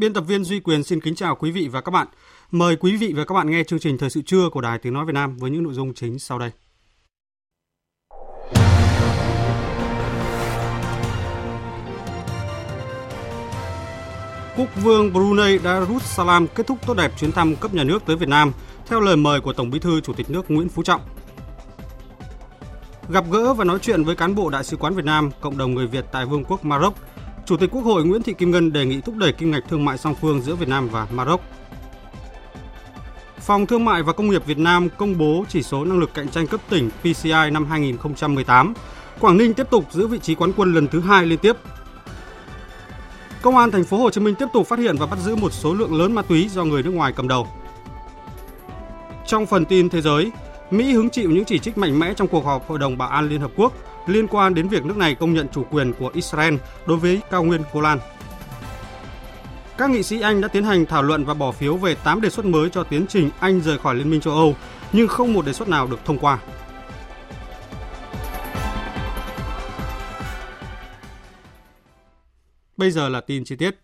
Biên tập viên Duy Quyền xin kính chào quý vị và các bạn. Mời quý vị và các bạn nghe chương trình Thời sự trưa của Đài Tiếng Nói Việt Nam với những nội dung chính sau đây. Quốc vương Brunei Darussalam kết thúc tốt đẹp chuyến thăm cấp nhà nước tới Việt Nam theo lời mời của Tổng Bí thư Chủ tịch nước Nguyễn Phú Trọng. Gặp gỡ và nói chuyện với cán bộ Đại sứ quán Việt Nam, cộng đồng người Việt tại Vương quốc Maroc Chủ tịch Quốc hội Nguyễn Thị Kim Ngân đề nghị thúc đẩy kim ngạch thương mại song phương giữa Việt Nam và Maroc. Phòng Thương mại và Công nghiệp Việt Nam công bố chỉ số năng lực cạnh tranh cấp tỉnh PCI năm 2018. Quảng Ninh tiếp tục giữ vị trí quán quân lần thứ hai liên tiếp. Công an thành phố Hồ Chí Minh tiếp tục phát hiện và bắt giữ một số lượng lớn ma túy do người nước ngoài cầm đầu. Trong phần tin thế giới, Mỹ hứng chịu những chỉ trích mạnh mẽ trong cuộc họp Hội đồng Bảo an Liên Hợp Quốc liên quan đến việc nước này công nhận chủ quyền của Israel đối với cao nguyên Golan. Các nghị sĩ Anh đã tiến hành thảo luận và bỏ phiếu về 8 đề xuất mới cho tiến trình Anh rời khỏi Liên minh châu Âu, nhưng không một đề xuất nào được thông qua. Bây giờ là tin chi tiết.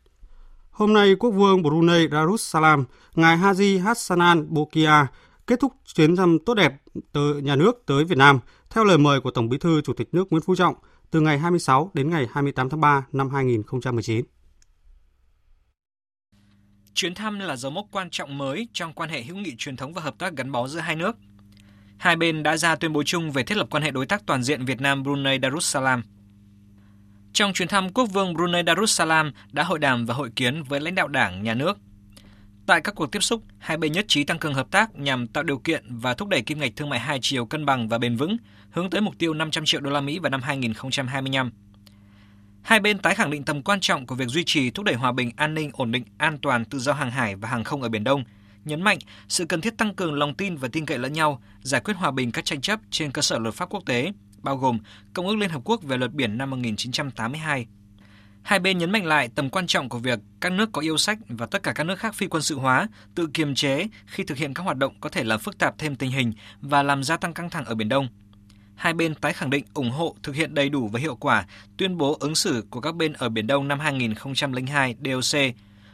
Hôm nay, Quốc vương Brunei Darussalam, ngài Haji Hassanan Bolkiah kết thúc chuyến thăm tốt đẹp từ nhà nước tới Việt Nam theo lời mời của Tổng Bí thư Chủ tịch nước Nguyễn Phú Trọng từ ngày 26 đến ngày 28 tháng 3 năm 2019. Chuyến thăm là dấu mốc quan trọng mới trong quan hệ hữu nghị truyền thống và hợp tác gắn bó giữa hai nước. Hai bên đã ra tuyên bố chung về thiết lập quan hệ đối tác toàn diện Việt Nam Brunei Darussalam. Trong chuyến thăm, Quốc vương Brunei Darussalam đã hội đàm và hội kiến với lãnh đạo Đảng, Nhà nước, Tại các cuộc tiếp xúc, hai bên nhất trí tăng cường hợp tác nhằm tạo điều kiện và thúc đẩy kim ngạch thương mại hai chiều cân bằng và bền vững, hướng tới mục tiêu 500 triệu đô la Mỹ vào năm 2025. Hai bên tái khẳng định tầm quan trọng của việc duy trì thúc đẩy hòa bình, an ninh, ổn định, an toàn, tự do hàng hải và hàng không ở Biển Đông, nhấn mạnh sự cần thiết tăng cường lòng tin và tin cậy lẫn nhau, giải quyết hòa bình các tranh chấp trên cơ sở luật pháp quốc tế, bao gồm Công ước Liên Hợp Quốc về luật biển năm 1982, Hai bên nhấn mạnh lại tầm quan trọng của việc các nước có yêu sách và tất cả các nước khác phi quân sự hóa tự kiềm chế khi thực hiện các hoạt động có thể làm phức tạp thêm tình hình và làm gia tăng căng thẳng ở Biển Đông. Hai bên tái khẳng định ủng hộ thực hiện đầy đủ và hiệu quả tuyên bố ứng xử của các bên ở Biển Đông năm 2002 DOC,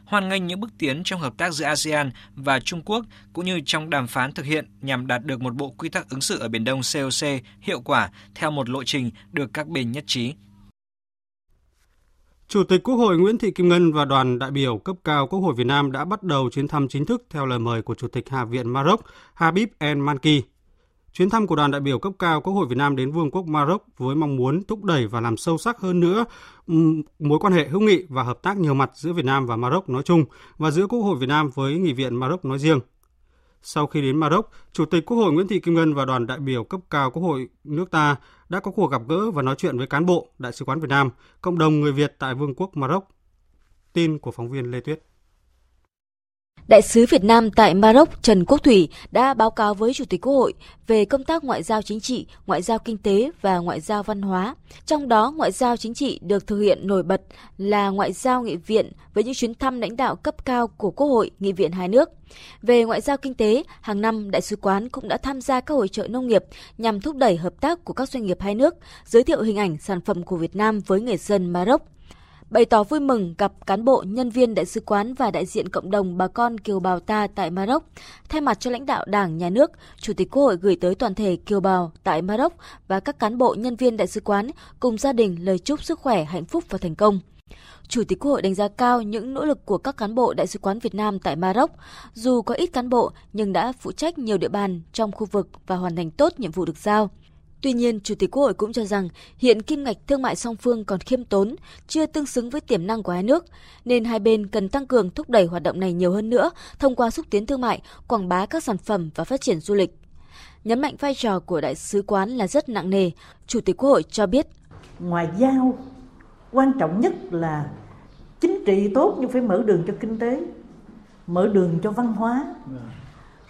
hoan nghênh những bước tiến trong hợp tác giữa ASEAN và Trung Quốc cũng như trong đàm phán thực hiện nhằm đạt được một bộ quy tắc ứng xử ở Biển Đông COC hiệu quả theo một lộ trình được các bên nhất trí. Chủ tịch Quốc hội Nguyễn Thị Kim Ngân và đoàn đại biểu cấp cao Quốc hội Việt Nam đã bắt đầu chuyến thăm chính thức theo lời mời của Chủ tịch Hạ viện Maroc Habib El Manki. Chuyến thăm của đoàn đại biểu cấp cao Quốc hội Việt Nam đến Vương quốc Maroc với mong muốn thúc đẩy và làm sâu sắc hơn nữa mối quan hệ hữu nghị và hợp tác nhiều mặt giữa Việt Nam và Maroc nói chung và giữa Quốc hội Việt Nam với Nghị viện Maroc nói riêng. Sau khi đến Maroc, Chủ tịch Quốc hội Nguyễn Thị Kim Ngân và đoàn đại biểu cấp cao Quốc hội nước ta đã có cuộc gặp gỡ và nói chuyện với cán bộ Đại sứ quán Việt Nam, cộng đồng người Việt tại Vương quốc Maroc. Tin của phóng viên Lê Tuyết. Đại sứ Việt Nam tại Maroc Trần Quốc Thủy đã báo cáo với Chủ tịch Quốc hội về công tác ngoại giao chính trị, ngoại giao kinh tế và ngoại giao văn hóa. Trong đó, ngoại giao chính trị được thực hiện nổi bật là ngoại giao nghị viện với những chuyến thăm lãnh đạo cấp cao của Quốc hội, nghị viện hai nước. Về ngoại giao kinh tế, hàng năm Đại sứ quán cũng đã tham gia các hội trợ nông nghiệp nhằm thúc đẩy hợp tác của các doanh nghiệp hai nước, giới thiệu hình ảnh sản phẩm của Việt Nam với người dân Maroc bày tỏ vui mừng gặp cán bộ, nhân viên đại sứ quán và đại diện cộng đồng bà con kiều bào ta tại Maroc. Thay mặt cho lãnh đạo Đảng, Nhà nước, Chủ tịch Quốc hội gửi tới toàn thể kiều bào tại Maroc và các cán bộ, nhân viên đại sứ quán cùng gia đình lời chúc sức khỏe, hạnh phúc và thành công. Chủ tịch Quốc hội đánh giá cao những nỗ lực của các cán bộ Đại sứ quán Việt Nam tại Maroc. Dù có ít cán bộ nhưng đã phụ trách nhiều địa bàn trong khu vực và hoàn thành tốt nhiệm vụ được giao. Tuy nhiên, Chủ tịch Quốc hội cũng cho rằng hiện kim ngạch thương mại song phương còn khiêm tốn, chưa tương xứng với tiềm năng của hai nước, nên hai bên cần tăng cường thúc đẩy hoạt động này nhiều hơn nữa thông qua xúc tiến thương mại, quảng bá các sản phẩm và phát triển du lịch. Nhấn mạnh vai trò của đại sứ quán là rất nặng nề, Chủ tịch Quốc hội cho biết. Ngoại giao quan trọng nhất là chính trị tốt nhưng phải mở đường cho kinh tế, mở đường cho văn hóa.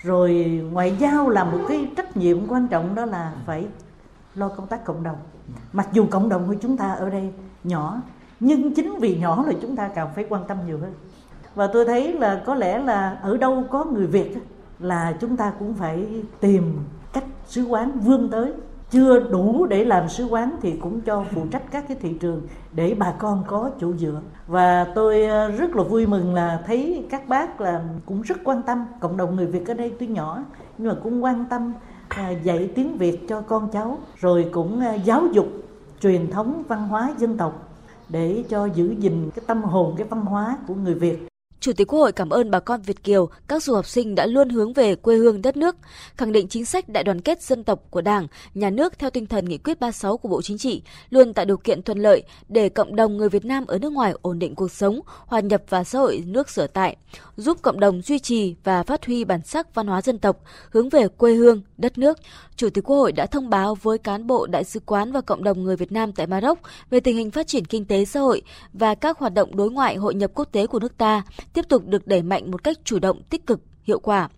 Rồi ngoại giao là một cái trách nhiệm quan trọng đó là phải lo công tác cộng đồng. Mặc dù cộng đồng của chúng ta ở đây nhỏ, nhưng chính vì nhỏ là chúng ta càng phải quan tâm nhiều hơn. Và tôi thấy là có lẽ là ở đâu có người việt là chúng ta cũng phải tìm cách sứ quán vươn tới. Chưa đủ để làm sứ quán thì cũng cho phụ trách các cái thị trường để bà con có chỗ dựa. Và tôi ờ, rất là vui mừng là thấy các bác là cũng rất quan tâm. Cộng đồng người Việt ở đây tuy nhỏ, nhưng mà cũng quan tâm À, dạy tiếng Việt cho con cháu rồi cũng à, giáo dục truyền thống văn hóa dân tộc để cho giữ gìn cái tâm hồn cái văn hóa của người Việt. Chủ tịch Quốc hội cảm ơn bà con Việt Kiều, các du học sinh đã luôn hướng về quê hương đất nước, khẳng định chính sách đại đoàn kết dân tộc của Đảng, Nhà nước theo tinh thần nghị quyết 36 của Bộ Chính trị, luôn tạo điều kiện thuận lợi để cộng đồng người Việt Nam ở nước ngoài ổn định cuộc sống, hòa nhập vào xã hội nước sở tại, giúp cộng đồng duy trì và phát huy bản sắc văn hóa dân tộc, hướng về quê hương, đất nước. Chủ tịch Quốc hội đã thông báo với cán bộ đại sứ quán và cộng đồng người Việt Nam tại Maroc về tình hình phát triển kinh tế xã hội và các hoạt động đối ngoại hội nhập quốc tế của nước ta tiếp tục được đẩy mạnh một cách chủ động, tích cực, hiệu quả.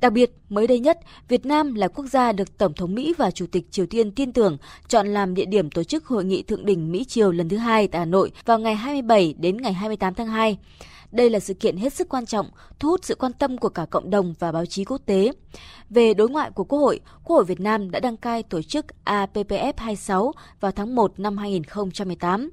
Đặc biệt, mới đây nhất, Việt Nam là quốc gia được Tổng thống Mỹ và Chủ tịch Triều Tiên tin tưởng chọn làm địa điểm tổ chức hội nghị thượng đỉnh Mỹ-Triều lần thứ hai tại Hà Nội vào ngày 27 đến ngày 28 tháng 2. Đây là sự kiện hết sức quan trọng, thu hút sự quan tâm của cả cộng đồng và báo chí quốc tế. Về đối ngoại của Quốc hội, Quốc hội Việt Nam đã đăng cai tổ chức APPF 26 vào tháng 1 năm 2018.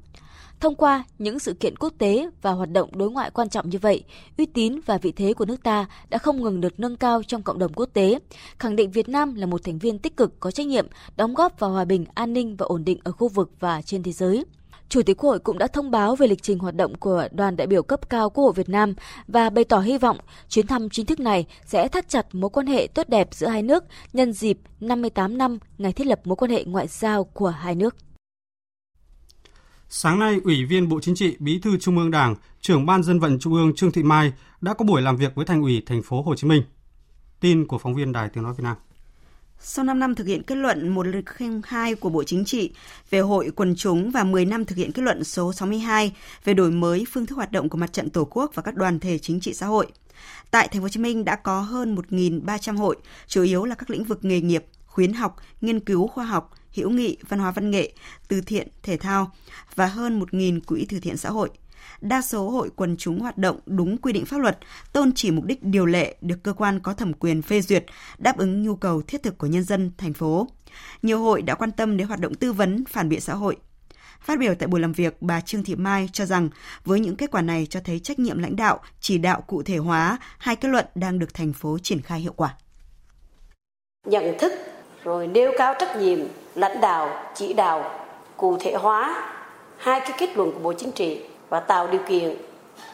Thông qua những sự kiện quốc tế và hoạt động đối ngoại quan trọng như vậy, uy tín và vị thế của nước ta đã không ngừng được nâng cao trong cộng đồng quốc tế, khẳng định Việt Nam là một thành viên tích cực có trách nhiệm đóng góp vào hòa bình, an ninh và ổn định ở khu vực và trên thế giới. Chủ tịch Quốc hội cũng đã thông báo về lịch trình hoạt động của đoàn đại biểu cấp cao Quốc hội Việt Nam và bày tỏ hy vọng chuyến thăm chính thức này sẽ thắt chặt mối quan hệ tốt đẹp giữa hai nước nhân dịp 58 năm ngày thiết lập mối quan hệ ngoại giao của hai nước. Sáng nay, Ủy viên Bộ Chính trị, Bí thư Trung ương Đảng, trưởng Ban dân vận Trung ương Trương Thị Mai đã có buổi làm việc với Thành ủy thành phố Hồ Chí Minh. Tin của phóng viên Đài Tiếng nói Việt Nam. Sau 5 năm thực hiện kết luận 102 của Bộ Chính trị về hội quần chúng và 10 năm thực hiện kết luận số 62 về đổi mới phương thức hoạt động của mặt trận Tổ quốc và các đoàn thể chính trị xã hội. Tại Thành phố Hồ Chí Minh đã có hơn 1.300 hội, chủ yếu là các lĩnh vực nghề nghiệp, khuyến học, nghiên cứu khoa học, hữu nghị, văn hóa văn nghệ, từ thiện, thể thao và hơn 1.000 quỹ từ thiện xã hội. Đa số hội quần chúng hoạt động đúng quy định pháp luật, tôn chỉ mục đích điều lệ được cơ quan có thẩm quyền phê duyệt, đáp ứng nhu cầu thiết thực của nhân dân thành phố. Nhiều hội đã quan tâm đến hoạt động tư vấn, phản biện xã hội. Phát biểu tại buổi làm việc, bà Trương Thị Mai cho rằng với những kết quả này cho thấy trách nhiệm lãnh đạo, chỉ đạo cụ thể hóa hai kết luận đang được thành phố triển khai hiệu quả. Nhận thức rồi nêu cao trách nhiệm lãnh đạo chỉ đạo cụ thể hóa hai cái kết luận của Bộ Chính trị và tạo điều kiện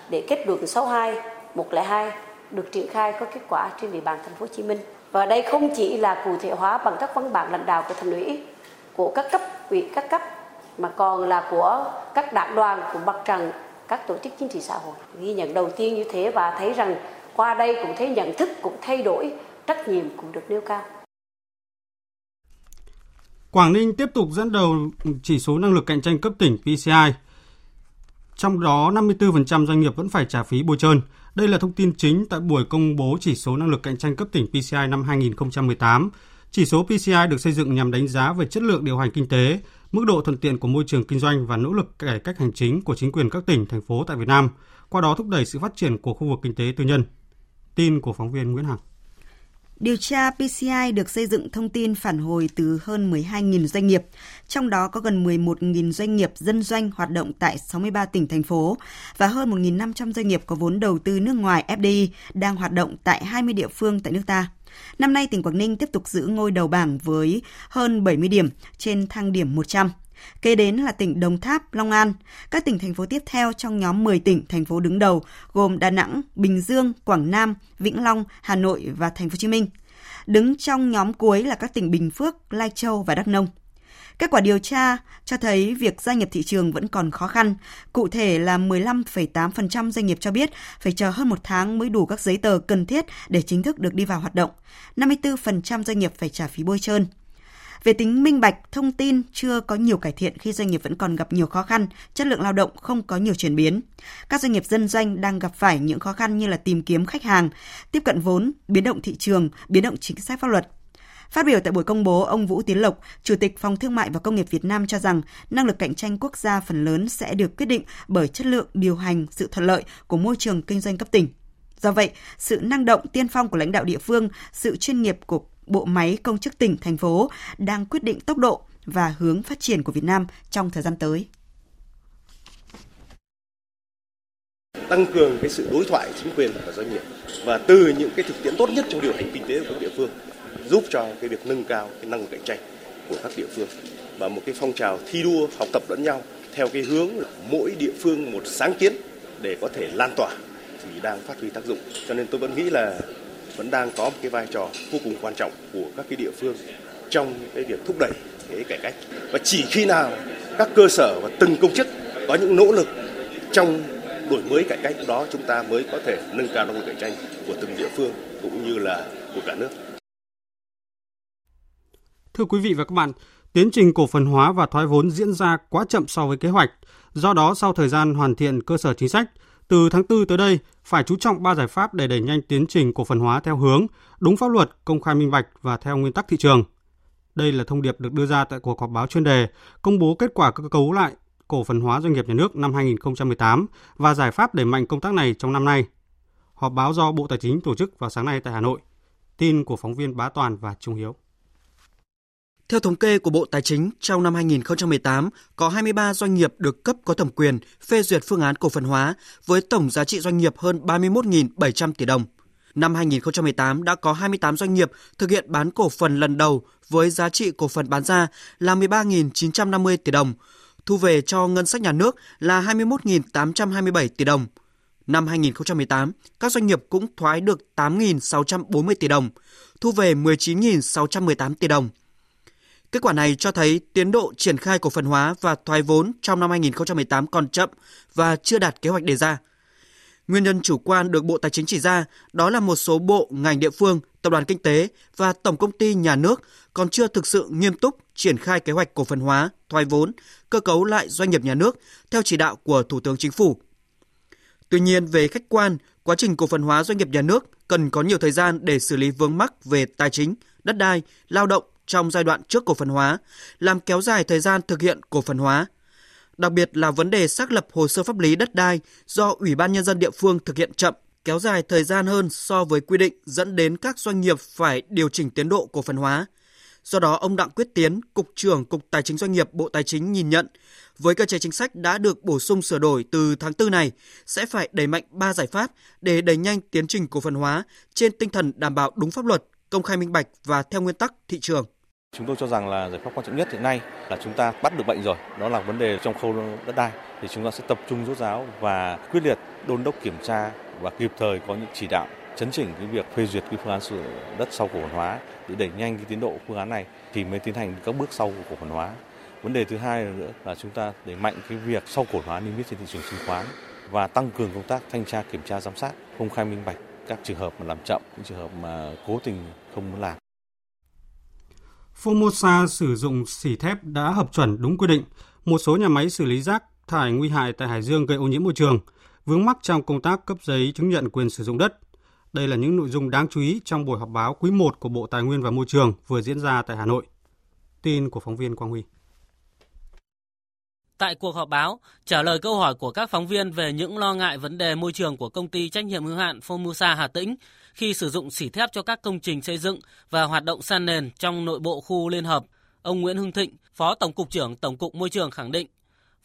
để kết luận 62 102 được triển khai có kết quả trên địa bàn thành phố Hồ Chí Minh. Và đây không chỉ là cụ thể hóa bằng các văn bản lãnh đạo của thành ủy, của các cấp ủy các cấp mà còn là của các đảng đoàn của mặt trận các tổ chức chính trị xã hội ghi nhận đầu tiên như thế và thấy rằng qua đây cũng thấy nhận thức cũng thay đổi trách nhiệm cũng được nêu cao Quảng Ninh tiếp tục dẫn đầu chỉ số năng lực cạnh tranh cấp tỉnh PCI. Trong đó 54% doanh nghiệp vẫn phải trả phí bôi trơn. Đây là thông tin chính tại buổi công bố chỉ số năng lực cạnh tranh cấp tỉnh PCI năm 2018. Chỉ số PCI được xây dựng nhằm đánh giá về chất lượng điều hành kinh tế, mức độ thuận tiện của môi trường kinh doanh và nỗ lực cải cách hành chính của chính quyền các tỉnh, thành phố tại Việt Nam, qua đó thúc đẩy sự phát triển của khu vực kinh tế tư nhân. Tin của phóng viên Nguyễn Hằng. Điều tra PCI được xây dựng thông tin phản hồi từ hơn 12.000 doanh nghiệp, trong đó có gần 11.000 doanh nghiệp dân doanh hoạt động tại 63 tỉnh, thành phố và hơn 1.500 doanh nghiệp có vốn đầu tư nước ngoài FDI đang hoạt động tại 20 địa phương tại nước ta. Năm nay, tỉnh Quảng Ninh tiếp tục giữ ngôi đầu bảng với hơn 70 điểm trên thang điểm 100. Kế đến là tỉnh Đồng Tháp, Long An. Các tỉnh thành phố tiếp theo trong nhóm 10 tỉnh thành phố đứng đầu gồm Đà Nẵng, Bình Dương, Quảng Nam, Vĩnh Long, Hà Nội và Thành phố Hồ Chí Minh. đứng trong nhóm cuối là các tỉnh Bình Phước, Lai Châu và Đắk Nông. Kết quả điều tra cho thấy việc gia nhập thị trường vẫn còn khó khăn. Cụ thể là 15,8% doanh nghiệp cho biết phải chờ hơn một tháng mới đủ các giấy tờ cần thiết để chính thức được đi vào hoạt động. 54% doanh nghiệp phải trả phí bôi trơn. Về tính minh bạch, thông tin chưa có nhiều cải thiện khi doanh nghiệp vẫn còn gặp nhiều khó khăn, chất lượng lao động không có nhiều chuyển biến. Các doanh nghiệp dân doanh đang gặp phải những khó khăn như là tìm kiếm khách hàng, tiếp cận vốn, biến động thị trường, biến động chính sách pháp luật. Phát biểu tại buổi công bố, ông Vũ Tiến Lộc, Chủ tịch Phòng Thương mại và Công nghiệp Việt Nam cho rằng năng lực cạnh tranh quốc gia phần lớn sẽ được quyết định bởi chất lượng điều hành, sự thuận lợi của môi trường kinh doanh cấp tỉnh. Do vậy, sự năng động tiên phong của lãnh đạo địa phương, sự chuyên nghiệp của bộ máy công chức tỉnh, thành phố đang quyết định tốc độ và hướng phát triển của Việt Nam trong thời gian tới. Tăng cường cái sự đối thoại chính quyền và doanh nghiệp và từ những cái thực tiễn tốt nhất trong điều hành kinh tế của các địa phương giúp cho cái việc nâng cao cái năng lực cạnh tranh của các địa phương và một cái phong trào thi đua học tập lẫn nhau theo cái hướng là mỗi địa phương một sáng kiến để có thể lan tỏa thì đang phát huy tác dụng cho nên tôi vẫn nghĩ là vẫn đang có một cái vai trò vô cùng quan trọng của các cái địa phương trong cái việc thúc đẩy cái cải cách và chỉ khi nào các cơ sở và từng công chức có những nỗ lực trong đổi mới cải cách đó chúng ta mới có thể nâng cao năng lực cạnh tranh của từng địa phương cũng như là của cả nước. Thưa quý vị và các bạn, tiến trình cổ phần hóa và thoái vốn diễn ra quá chậm so với kế hoạch. Do đó, sau thời gian hoàn thiện cơ sở chính sách, từ tháng 4 tới đây phải chú trọng ba giải pháp để đẩy nhanh tiến trình cổ phần hóa theo hướng đúng pháp luật, công khai minh bạch và theo nguyên tắc thị trường. Đây là thông điệp được đưa ra tại cuộc họp báo chuyên đề công bố kết quả cơ cấu lại cổ phần hóa doanh nghiệp nhà nước năm 2018 và giải pháp đẩy mạnh công tác này trong năm nay. Họp báo do Bộ Tài chính tổ chức vào sáng nay tại Hà Nội. Tin của phóng viên Bá Toàn và Trung Hiếu. Theo thống kê của Bộ Tài chính, trong năm 2018 có 23 doanh nghiệp được cấp có thẩm quyền phê duyệt phương án cổ phần hóa với tổng giá trị doanh nghiệp hơn 31.700 tỷ đồng. Năm 2018 đã có 28 doanh nghiệp thực hiện bán cổ phần lần đầu với giá trị cổ phần bán ra là 13.950 tỷ đồng, thu về cho ngân sách nhà nước là 21.827 tỷ đồng. Năm 2018, các doanh nghiệp cũng thoái được 8.640 tỷ đồng, thu về 19.618 tỷ đồng. Kết quả này cho thấy tiến độ triển khai cổ phần hóa và thoái vốn trong năm 2018 còn chậm và chưa đạt kế hoạch đề ra. Nguyên nhân chủ quan được Bộ Tài chính chỉ ra đó là một số bộ, ngành địa phương, tập đoàn kinh tế và tổng công ty nhà nước còn chưa thực sự nghiêm túc triển khai kế hoạch cổ phần hóa, thoái vốn, cơ cấu lại doanh nghiệp nhà nước theo chỉ đạo của Thủ tướng Chính phủ. Tuy nhiên, về khách quan, quá trình cổ phần hóa doanh nghiệp nhà nước cần có nhiều thời gian để xử lý vướng mắc về tài chính, đất đai, lao động trong giai đoạn trước cổ phần hóa, làm kéo dài thời gian thực hiện cổ phần hóa. Đặc biệt là vấn đề xác lập hồ sơ pháp lý đất đai do Ủy ban Nhân dân địa phương thực hiện chậm, kéo dài thời gian hơn so với quy định dẫn đến các doanh nghiệp phải điều chỉnh tiến độ cổ phần hóa. Do đó, ông Đặng Quyết Tiến, Cục trưởng Cục Tài chính Doanh nghiệp Bộ Tài chính nhìn nhận, với cơ chế chính sách đã được bổ sung sửa đổi từ tháng 4 này, sẽ phải đẩy mạnh 3 giải pháp để đẩy nhanh tiến trình cổ phần hóa trên tinh thần đảm bảo đúng pháp luật, công khai minh bạch và theo nguyên tắc thị trường. Chúng tôi cho rằng là giải pháp quan trọng nhất hiện nay là chúng ta bắt được bệnh rồi, đó là vấn đề trong khâu đất đai thì chúng ta sẽ tập trung rốt ráo và quyết liệt đôn đốc kiểm tra và kịp thời có những chỉ đạo chấn chỉnh cái việc phê duyệt cái phương án sử dụng đất sau cổ phần hóa để đẩy nhanh cái tiến độ phương án này thì mới tiến hành các bước sau của cổ phần hóa. Vấn đề thứ hai nữa là chúng ta đẩy mạnh cái việc sau cổ phần hóa niêm yết trên thị trường chứng khoán và tăng cường công tác thanh tra kiểm tra giám sát công khai minh bạch các trường hợp mà làm chậm, những trường hợp mà cố tình không muốn làm. Formosa sử dụng xỉ thép đã hợp chuẩn đúng quy định. Một số nhà máy xử lý rác thải nguy hại tại Hải Dương gây ô nhiễm môi trường, vướng mắc trong công tác cấp giấy chứng nhận quyền sử dụng đất. Đây là những nội dung đáng chú ý trong buổi họp báo quý 1 của Bộ Tài nguyên và Môi trường vừa diễn ra tại Hà Nội. Tin của phóng viên Quang Huy. Tại cuộc họp báo, trả lời câu hỏi của các phóng viên về những lo ngại vấn đề môi trường của công ty trách nhiệm hữu hạn Formosa Hà Tĩnh khi sử dụng xỉ thép cho các công trình xây dựng và hoạt động san nền trong nội bộ khu liên hợp, ông Nguyễn Hưng Thịnh, Phó Tổng cục trưởng Tổng cục Môi trường khẳng định,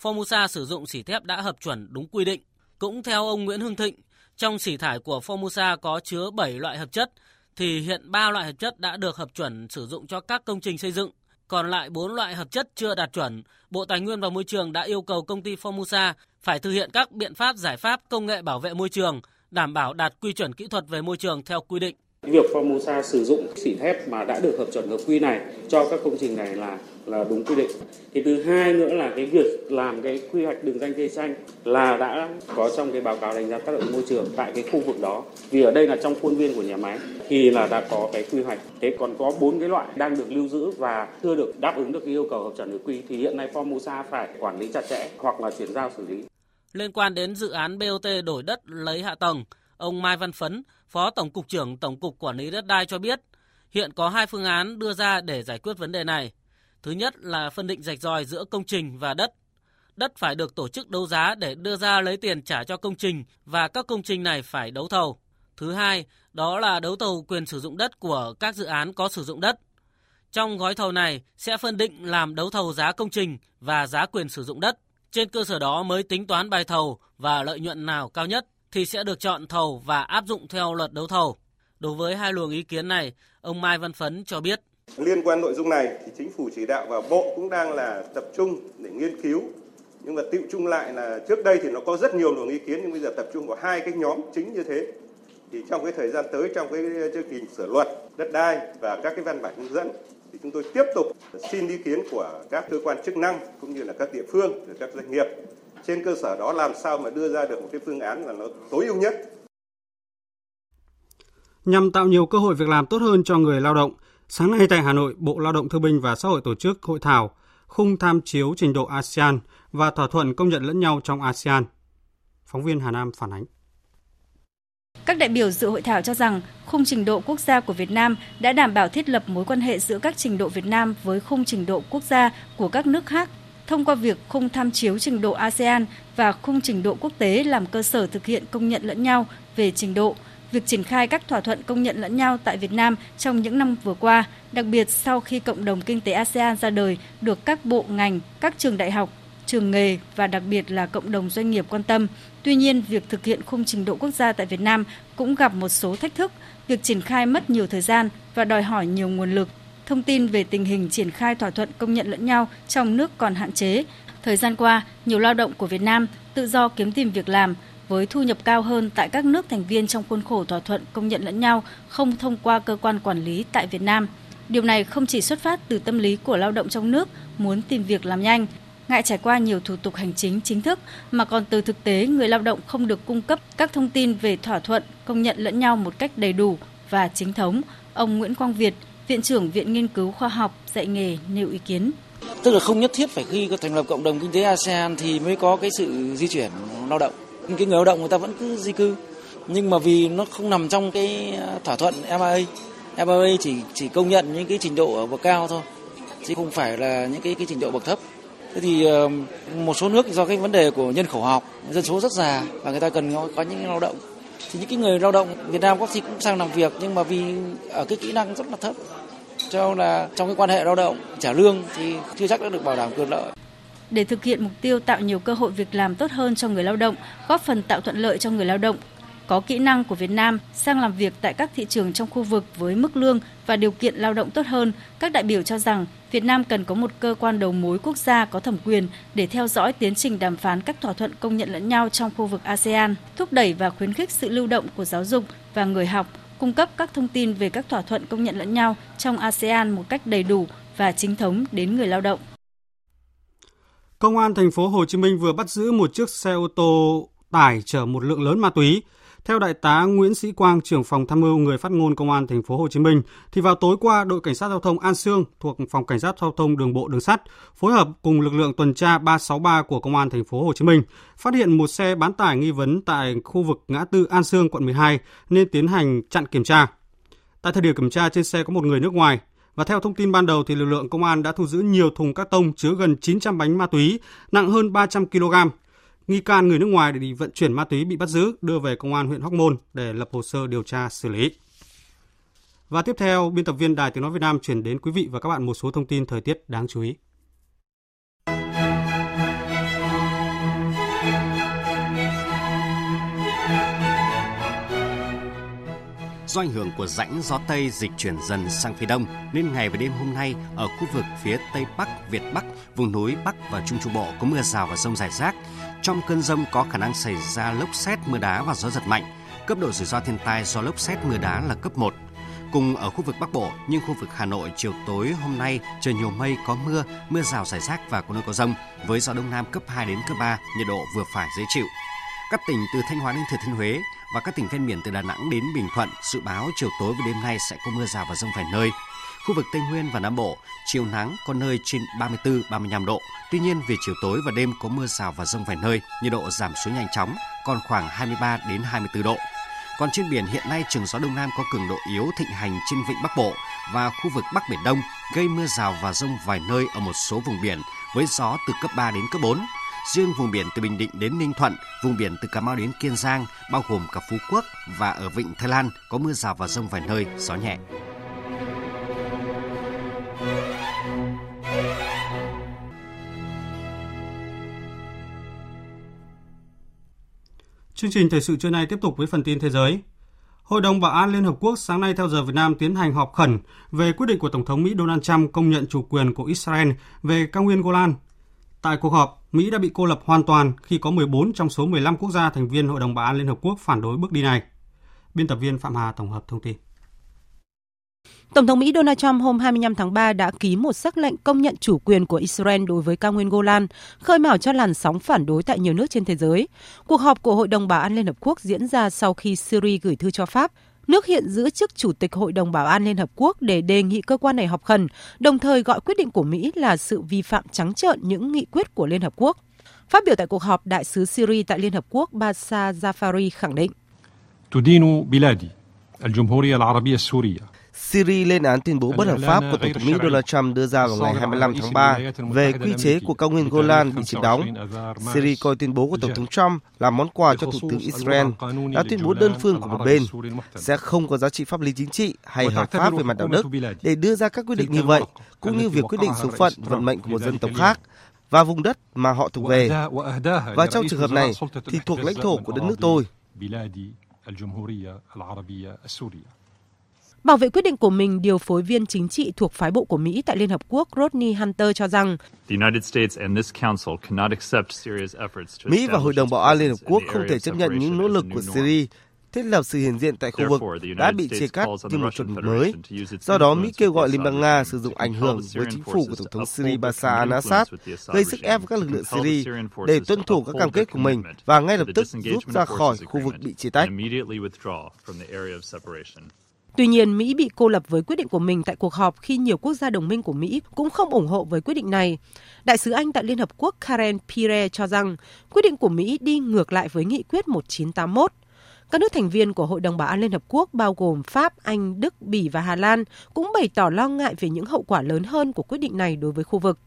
Formosa sử dụng xỉ thép đã hợp chuẩn đúng quy định. Cũng theo ông Nguyễn Hưng Thịnh, trong xỉ thải của Formosa có chứa 7 loại hợp chất, thì hiện 3 loại hợp chất đã được hợp chuẩn sử dụng cho các công trình xây dựng. Còn lại 4 loại hợp chất chưa đạt chuẩn, Bộ Tài nguyên và Môi trường đã yêu cầu công ty Formosa phải thực hiện các biện pháp giải pháp công nghệ bảo vệ môi trường, đảm bảo đạt quy chuẩn kỹ thuật về môi trường theo quy định. Việc Formosa sử dụng xỉ thép mà đã được hợp chuẩn hợp quy này cho các công trình này là là đúng quy định. Thì thứ hai nữa là cái việc làm cái quy hoạch đường danh cây xanh là đã có trong cái báo cáo đánh giá tác động môi trường tại cái khu vực đó. Vì ở đây là trong khuôn viên của nhà máy thì là đã có cái quy hoạch. Thế còn có bốn cái loại đang được lưu giữ và chưa được đáp ứng được cái yêu cầu hợp chuẩn hợp quy thì hiện nay Formosa phải quản lý chặt chẽ hoặc là chuyển giao xử lý. Liên quan đến dự án BOT đổi đất lấy hạ tầng, ông Mai Văn Phấn, Phó Tổng cục trưởng Tổng cục Quản lý đất đai cho biết, hiện có hai phương án đưa ra để giải quyết vấn đề này. Thứ nhất là phân định rạch ròi giữa công trình và đất. Đất phải được tổ chức đấu giá để đưa ra lấy tiền trả cho công trình và các công trình này phải đấu thầu. Thứ hai, đó là đấu thầu quyền sử dụng đất của các dự án có sử dụng đất. Trong gói thầu này sẽ phân định làm đấu thầu giá công trình và giá quyền sử dụng đất. Trên cơ sở đó mới tính toán bài thầu và lợi nhuận nào cao nhất thì sẽ được chọn thầu và áp dụng theo luật đấu thầu. Đối với hai luồng ý kiến này, ông Mai Văn Phấn cho biết. Liên quan nội dung này thì chính phủ chỉ đạo và bộ cũng đang là tập trung để nghiên cứu. Nhưng mà tiệu chung lại là trước đây thì nó có rất nhiều luồng ý kiến nhưng bây giờ tập trung vào hai cái nhóm chính như thế. Thì trong cái thời gian tới trong cái chương trình sửa luật đất đai và các cái văn bản hướng dẫn thì chúng tôi tiếp tục xin ý kiến của các cơ quan chức năng cũng như là các địa phương, các doanh nghiệp trên cơ sở đó làm sao mà đưa ra được một cái phương án là nó tối ưu nhất. Nhằm tạo nhiều cơ hội việc làm tốt hơn cho người lao động, sáng nay tại Hà Nội, Bộ Lao động Thương binh và Xã hội tổ chức hội thảo khung tham chiếu trình độ ASEAN và thỏa thuận công nhận lẫn nhau trong ASEAN. Phóng viên Hà Nam phản ánh. Các đại biểu dự hội thảo cho rằng khung trình độ quốc gia của Việt Nam đã đảm bảo thiết lập mối quan hệ giữa các trình độ Việt Nam với khung trình độ quốc gia của các nước khác thông qua việc khung tham chiếu trình độ ASEAN và khung trình độ quốc tế làm cơ sở thực hiện công nhận lẫn nhau về trình độ, việc triển khai các thỏa thuận công nhận lẫn nhau tại Việt Nam trong những năm vừa qua, đặc biệt sau khi cộng đồng kinh tế ASEAN ra đời được các bộ ngành, các trường đại học, trường nghề và đặc biệt là cộng đồng doanh nghiệp quan tâm. Tuy nhiên, việc thực hiện khung trình độ quốc gia tại Việt Nam cũng gặp một số thách thức, việc triển khai mất nhiều thời gian và đòi hỏi nhiều nguồn lực thông tin về tình hình triển khai thỏa thuận công nhận lẫn nhau trong nước còn hạn chế. Thời gian qua, nhiều lao động của Việt Nam tự do kiếm tìm việc làm với thu nhập cao hơn tại các nước thành viên trong khuôn khổ thỏa thuận công nhận lẫn nhau không thông qua cơ quan quản lý tại Việt Nam. Điều này không chỉ xuất phát từ tâm lý của lao động trong nước muốn tìm việc làm nhanh, ngại trải qua nhiều thủ tục hành chính chính thức mà còn từ thực tế người lao động không được cung cấp các thông tin về thỏa thuận công nhận lẫn nhau một cách đầy đủ và chính thống. Ông Nguyễn Quang Việt, Viện trưởng Viện Nghiên cứu Khoa học dạy nghề nêu ý kiến. Tức là không nhất thiết phải khi có thành lập cộng đồng kinh tế ASEAN thì mới có cái sự di chuyển lao động. Cái người lao động người ta vẫn cứ di cư. Nhưng mà vì nó không nằm trong cái à, thỏa thuận MIA. MIA chỉ chỉ công nhận những cái trình độ ở bậc cao thôi chứ không phải là những cái cái trình độ bậc thấp. Thế thì ờ, một số nước do cái vấn đề của nhân khẩu học, dân số rất già và người ta cần có, những lao động. Thì những cái người lao động Việt Nam có khi cũng sang làm việc nhưng mà vì ở cái kỹ năng rất là thấp. Cho nên là trong cái quan hệ lao động trả lương thì chưa chắc đã được bảo đảm quyền lợi. Để thực hiện mục tiêu tạo nhiều cơ hội việc làm tốt hơn cho người lao động, góp phần tạo thuận lợi cho người lao động có kỹ năng của Việt Nam sang làm việc tại các thị trường trong khu vực với mức lương và điều kiện lao động tốt hơn, các đại biểu cho rằng Việt Nam cần có một cơ quan đầu mối quốc gia có thẩm quyền để theo dõi tiến trình đàm phán các thỏa thuận công nhận lẫn nhau trong khu vực ASEAN, thúc đẩy và khuyến khích sự lưu động của giáo dục và người học, cung cấp các thông tin về các thỏa thuận công nhận lẫn nhau trong ASEAN một cách đầy đủ và chính thống đến người lao động. Công an thành phố Hồ Chí Minh vừa bắt giữ một chiếc xe ô tô tải chở một lượng lớn ma túy. Theo đại tá Nguyễn Sĩ Quang, trưởng phòng tham mưu người phát ngôn công an thành phố Hồ Chí Minh, thì vào tối qua, đội cảnh sát giao thông An Sương thuộc phòng cảnh sát giao thông đường bộ đường sắt phối hợp cùng lực lượng tuần tra 363 của công an thành phố Hồ Chí Minh phát hiện một xe bán tải nghi vấn tại khu vực ngã tư An Sương quận 12 nên tiến hành chặn kiểm tra. Tại thời điểm kiểm tra trên xe có một người nước ngoài, và theo thông tin ban đầu thì lực lượng công an đã thu giữ nhiều thùng các tông chứa gần 900 bánh ma túy nặng hơn 300 kg Nghi can người nước ngoài để đi vận chuyển ma túy bị bắt giữ, đưa về công an huyện Hóc Môn để lập hồ sơ điều tra xử lý. Và tiếp theo, biên tập viên Đài Tiếng Nói Việt Nam chuyển đến quý vị và các bạn một số thông tin thời tiết đáng chú ý. Do ảnh hưởng của rãnh gió Tây dịch chuyển dần sang phía Đông, nên ngày và đêm hôm nay ở khu vực phía Tây Bắc, Việt Bắc, vùng núi Bắc và Trung Trung Bộ có mưa rào và rông rải rác. Trong cơn rông có khả năng xảy ra lốc xét, mưa đá và gió giật mạnh. Cấp độ rủi ro thiên tai do lốc xét, mưa đá là cấp 1. Cùng ở khu vực Bắc Bộ, nhưng khu vực Hà Nội chiều tối hôm nay trời nhiều mây có mưa, mưa rào rải rác và có nơi có rông, với gió đông nam cấp 2 đến cấp 3, nhiệt độ vừa phải dễ chịu. Các tỉnh từ Thanh Hóa đến Thừa Thiên Huế và các tỉnh ven biển từ Đà Nẵng đến Bình Thuận dự báo chiều tối và đêm nay sẽ có mưa rào và rông vài nơi. Khu vực Tây Nguyên và Nam Bộ, chiều nắng có nơi trên 34-35 độ. Tuy nhiên về chiều tối và đêm có mưa rào và rông vài nơi, nhiệt độ giảm xuống nhanh chóng, còn khoảng 23 đến 24 độ. Còn trên biển hiện nay trường gió đông nam có cường độ yếu thịnh hành trên vịnh Bắc Bộ và khu vực Bắc Biển Đông gây mưa rào và rông vài nơi ở một số vùng biển với gió từ cấp 3 đến cấp 4. Riêng vùng biển từ Bình Định đến Ninh Thuận, vùng biển từ Cà Mau đến Kiên Giang, bao gồm cả Phú Quốc và ở Vịnh Thái Lan có mưa rào và rông vài nơi, gió nhẹ. Chương trình thời sự trưa nay tiếp tục với phần tin thế giới. Hội đồng Bảo an Liên Hợp Quốc sáng nay theo giờ Việt Nam tiến hành họp khẩn về quyết định của Tổng thống Mỹ Donald Trump công nhận chủ quyền của Israel về cao nguyên Golan. Tại cuộc họp, Mỹ đã bị cô lập hoàn toàn khi có 14 trong số 15 quốc gia thành viên Hội đồng Bảo an Liên Hợp Quốc phản đối bước đi này. Biên tập viên Phạm Hà tổng hợp thông tin. Tổng thống Mỹ Donald Trump hôm 25 tháng 3 đã ký một sắc lệnh công nhận chủ quyền của Israel đối với cao nguyên Golan, khơi mào cho làn sóng phản đối tại nhiều nước trên thế giới. Cuộc họp của Hội đồng Bảo an Liên Hợp Quốc diễn ra sau khi Syria gửi thư cho Pháp, nước hiện giữ chức Chủ tịch Hội đồng Bảo an Liên Hợp Quốc để đề nghị cơ quan này họp khẩn, đồng thời gọi quyết định của Mỹ là sự vi phạm trắng trợn những nghị quyết của Liên Hợp Quốc. Phát biểu tại cuộc họp, Đại sứ Syria tại Liên Hợp Quốc Basa Zafari khẳng định. تدين بلادي الجمهورية العربية السورية Syria lên án tuyên bố bất hợp pháp của Tổng thống Mỹ Donald Trump đưa ra vào ngày 25 tháng 3 về quy chế của cao nguyên Golan bị chiếm đóng. Syria coi tuyên bố của Tổng thống Trump là món quà cho Thủ tướng Israel, đã tuyên bố đơn phương của một bên, sẽ không có giá trị pháp lý chính trị hay hợp pháp về mặt đạo đức. để đưa ra các quyết định như vậy, cũng như việc quyết định số phận, vận mệnh của một dân tộc khác và vùng đất mà họ thuộc về. Và trong trường hợp này thì thuộc lãnh thổ của đất nước tôi. Bảo vệ quyết định của mình, điều phối viên chính trị thuộc phái bộ của Mỹ tại Liên Hợp Quốc Rodney Hunter cho rằng Mỹ và Hội đồng Bảo an Liên Hợp Quốc không thể chấp nhận những nỗ lực của Syria thiết lập sự hiện diện tại khu vực đã bị chia cắt như một chuẩn mực mới. Do đó, Mỹ kêu gọi Liên bang Nga sử dụng ảnh hưởng với chính phủ của Tổng thống Syria Bashar al-Assad, gây sức ép với các lực lượng Syria để tuân thủ các cam kết của mình và ngay lập tức rút ra khỏi khu vực bị chia tách. Tuy nhiên, Mỹ bị cô lập với quyết định của mình tại cuộc họp khi nhiều quốc gia đồng minh của Mỹ cũng không ủng hộ với quyết định này. Đại sứ Anh tại Liên Hợp Quốc Karen Pire cho rằng quyết định của Mỹ đi ngược lại với nghị quyết 1981. Các nước thành viên của Hội đồng Bảo an Liên Hợp Quốc bao gồm Pháp, Anh, Đức, Bỉ và Hà Lan cũng bày tỏ lo ngại về những hậu quả lớn hơn của quyết định này đối với khu vực.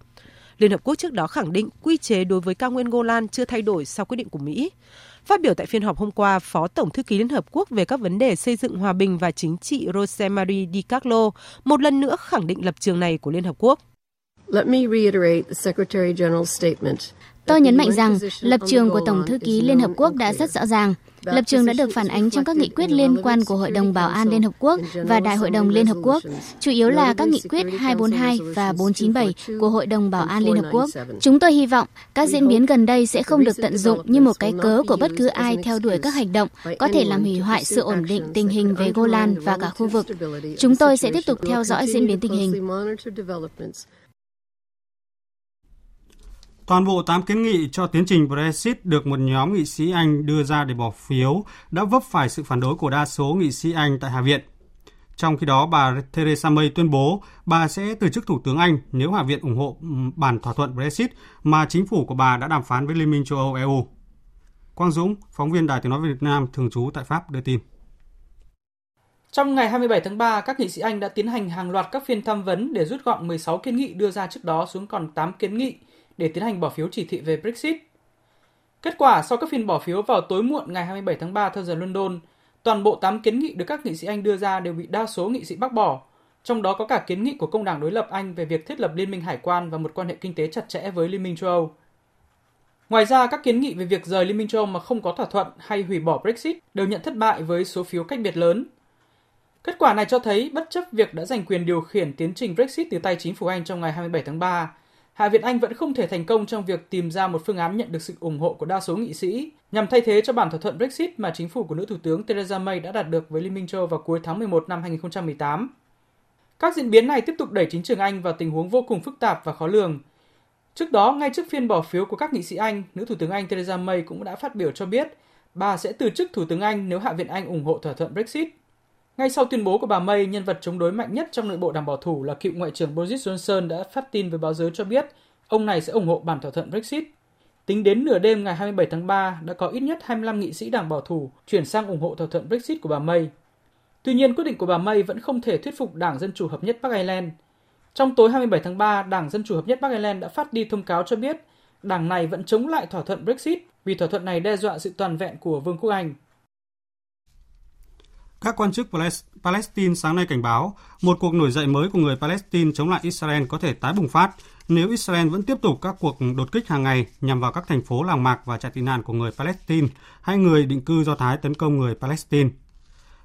Liên Hợp Quốc trước đó khẳng định quy chế đối với cao nguyên Golan chưa thay đổi sau quyết định của Mỹ. Phát biểu tại phiên họp hôm qua, Phó Tổng thư ký Liên Hợp Quốc về các vấn đề xây dựng hòa bình và chính trị Rosemarie Di Carlo một lần nữa khẳng định lập trường này của Liên Hợp Quốc. Let me reiterate the Secretary General's statement. Tôi nhấn mạnh rằng lập trường của Tổng thư ký Liên Hợp Quốc đã rất rõ ràng. Lập trường đã được phản ánh trong các nghị quyết liên quan của Hội đồng Bảo an Liên Hợp Quốc và Đại hội đồng Liên Hợp Quốc, chủ yếu là các nghị quyết 242 và 497 của Hội đồng Bảo an Liên Hợp Quốc. Chúng tôi hy vọng các diễn biến gần đây sẽ không được tận dụng như một cái cớ của bất cứ ai theo đuổi các hành động có thể làm hủy hoại sự ổn định tình hình về Golan và cả khu vực. Chúng tôi sẽ tiếp tục theo dõi diễn biến tình hình. Toàn bộ 8 kiến nghị cho tiến trình Brexit được một nhóm nghị sĩ Anh đưa ra để bỏ phiếu đã vấp phải sự phản đối của đa số nghị sĩ Anh tại Hạ viện. Trong khi đó, bà Theresa May tuyên bố bà sẽ từ chức Thủ tướng Anh nếu Hạ viện ủng hộ bản thỏa thuận Brexit mà chính phủ của bà đã đàm phán với Liên minh châu Âu EU. Quang Dũng, phóng viên Đài tiếng nói Việt Nam thường trú tại Pháp đưa tin. Trong ngày 27 tháng 3, các nghị sĩ Anh đã tiến hành hàng loạt các phiên tham vấn để rút gọn 16 kiến nghị đưa ra trước đó xuống còn 8 kiến nghị để tiến hành bỏ phiếu chỉ thị về Brexit. Kết quả sau các phiên bỏ phiếu vào tối muộn ngày 27 tháng 3 theo giờ London, toàn bộ 8 kiến nghị được các nghị sĩ Anh đưa ra đều bị đa số nghị sĩ bác bỏ, trong đó có cả kiến nghị của công đảng đối lập Anh về việc thiết lập liên minh hải quan và một quan hệ kinh tế chặt chẽ với Liên minh châu Âu. Ngoài ra, các kiến nghị về việc rời Liên minh châu Âu mà không có thỏa thuận hay hủy bỏ Brexit đều nhận thất bại với số phiếu cách biệt lớn. Kết quả này cho thấy bất chấp việc đã giành quyền điều khiển tiến trình Brexit từ tay chính phủ Anh trong ngày 27 tháng 3, Hạ viện Anh vẫn không thể thành công trong việc tìm ra một phương án nhận được sự ủng hộ của đa số nghị sĩ nhằm thay thế cho bản thỏa thuận Brexit mà chính phủ của nữ thủ tướng Theresa May đã đạt được với Liên minh châu vào cuối tháng 11 năm 2018. Các diễn biến này tiếp tục đẩy chính trường Anh vào tình huống vô cùng phức tạp và khó lường. Trước đó, ngay trước phiên bỏ phiếu của các nghị sĩ Anh, nữ thủ tướng Anh Theresa May cũng đã phát biểu cho biết bà sẽ từ chức thủ tướng Anh nếu Hạ viện Anh ủng hộ thỏa thuận Brexit. Ngay sau tuyên bố của bà May, nhân vật chống đối mạnh nhất trong nội bộ đảng bảo thủ là cựu Ngoại trưởng Boris Johnson đã phát tin với báo giới cho biết ông này sẽ ủng hộ bản thỏa thuận Brexit. Tính đến nửa đêm ngày 27 tháng 3, đã có ít nhất 25 nghị sĩ đảng bảo thủ chuyển sang ủng hộ thỏa thuận Brexit của bà May. Tuy nhiên, quyết định của bà May vẫn không thể thuyết phục Đảng Dân Chủ Hợp nhất Bắc Ireland. Trong tối 27 tháng 3, Đảng Dân Chủ Hợp nhất Bắc Ireland đã phát đi thông cáo cho biết đảng này vẫn chống lại thỏa thuận Brexit vì thỏa thuận này đe dọa sự toàn vẹn của Vương quốc Anh. Các quan chức Palestine sáng nay cảnh báo một cuộc nổi dậy mới của người Palestine chống lại Israel có thể tái bùng phát nếu Israel vẫn tiếp tục các cuộc đột kích hàng ngày nhằm vào các thành phố làng mạc và trại tị nạn của người Palestine hay người định cư Do Thái tấn công người Palestine.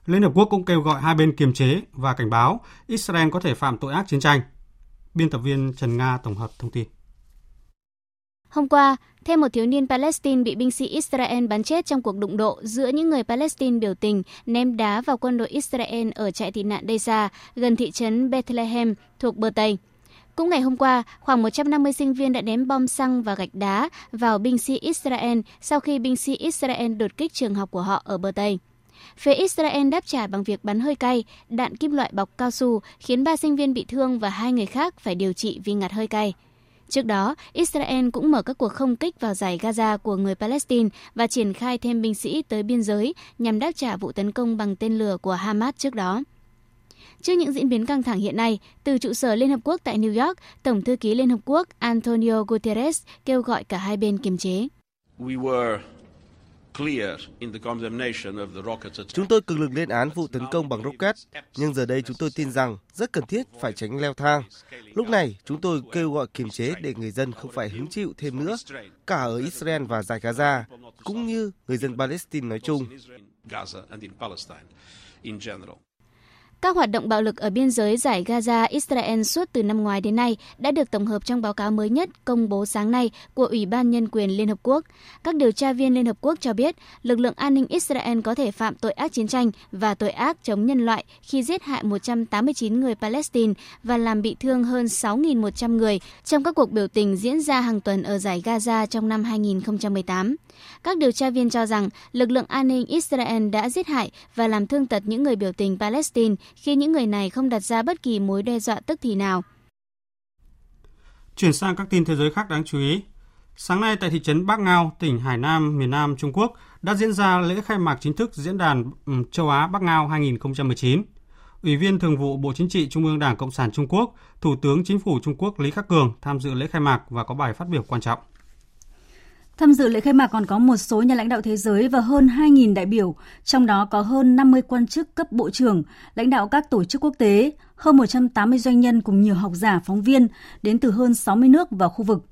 Liên Hợp Quốc cũng kêu gọi hai bên kiềm chế và cảnh báo Israel có thể phạm tội ác chiến tranh. Biên tập viên Trần Nga tổng hợp thông tin. Hôm qua, thêm một thiếu niên Palestine bị binh sĩ Israel bắn chết trong cuộc đụng độ giữa những người Palestine biểu tình ném đá vào quân đội Israel ở trại tị nạn Desa, gần thị trấn Bethlehem thuộc bờ Tây. Cũng ngày hôm qua, khoảng 150 sinh viên đã ném bom xăng và gạch đá vào binh sĩ Israel sau khi binh sĩ Israel đột kích trường học của họ ở bờ Tây. Phía Israel đáp trả bằng việc bắn hơi cay, đạn kim loại bọc cao su khiến ba sinh viên bị thương và hai người khác phải điều trị vì ngạt hơi cay. Trước đó, Israel cũng mở các cuộc không kích vào giải Gaza của người Palestine và triển khai thêm binh sĩ tới biên giới nhằm đáp trả vụ tấn công bằng tên lửa của Hamas trước đó. Trước những diễn biến căng thẳng hiện nay, từ trụ sở Liên Hợp Quốc tại New York, Tổng thư ký Liên Hợp Quốc Antonio Guterres kêu gọi cả hai bên kiềm chế. We were Chúng tôi cực lực lên án vụ tấn công bằng rocket, nhưng giờ đây chúng tôi tin rằng rất cần thiết phải tránh leo thang. Lúc này, chúng tôi kêu gọi kiềm chế để người dân không phải hứng chịu thêm nữa, cả ở Israel và giải Gaza, cũng như người dân Palestine nói chung. Các hoạt động bạo lực ở biên giới giải Gaza, Israel suốt từ năm ngoái đến nay đã được tổng hợp trong báo cáo mới nhất công bố sáng nay của Ủy ban Nhân quyền Liên Hợp Quốc. Các điều tra viên Liên Hợp Quốc cho biết lực lượng an ninh Israel có thể phạm tội ác chiến tranh và tội ác chống nhân loại khi giết hại 189 người Palestine và làm bị thương hơn 6.100 người trong các cuộc biểu tình diễn ra hàng tuần ở giải Gaza trong năm 2018. Các điều tra viên cho rằng lực lượng an ninh Israel đã giết hại và làm thương tật những người biểu tình Palestine khi những người này không đặt ra bất kỳ mối đe dọa tức thì nào. Chuyển sang các tin thế giới khác đáng chú ý. Sáng nay tại thị trấn Bắc Ngao, tỉnh Hải Nam, miền Nam Trung Quốc đã diễn ra lễ khai mạc chính thức diễn đàn ừ, châu Á Bắc Ngao 2019. Ủy viên Thường vụ Bộ Chính trị Trung ương Đảng Cộng sản Trung Quốc, Thủ tướng Chính phủ Trung Quốc Lý Khắc Cường tham dự lễ khai mạc và có bài phát biểu quan trọng. Tham dự lễ khai mạc còn có một số nhà lãnh đạo thế giới và hơn 2.000 đại biểu, trong đó có hơn 50 quan chức cấp bộ trưởng, lãnh đạo các tổ chức quốc tế, hơn 180 doanh nhân cùng nhiều học giả, phóng viên đến từ hơn 60 nước và khu vực.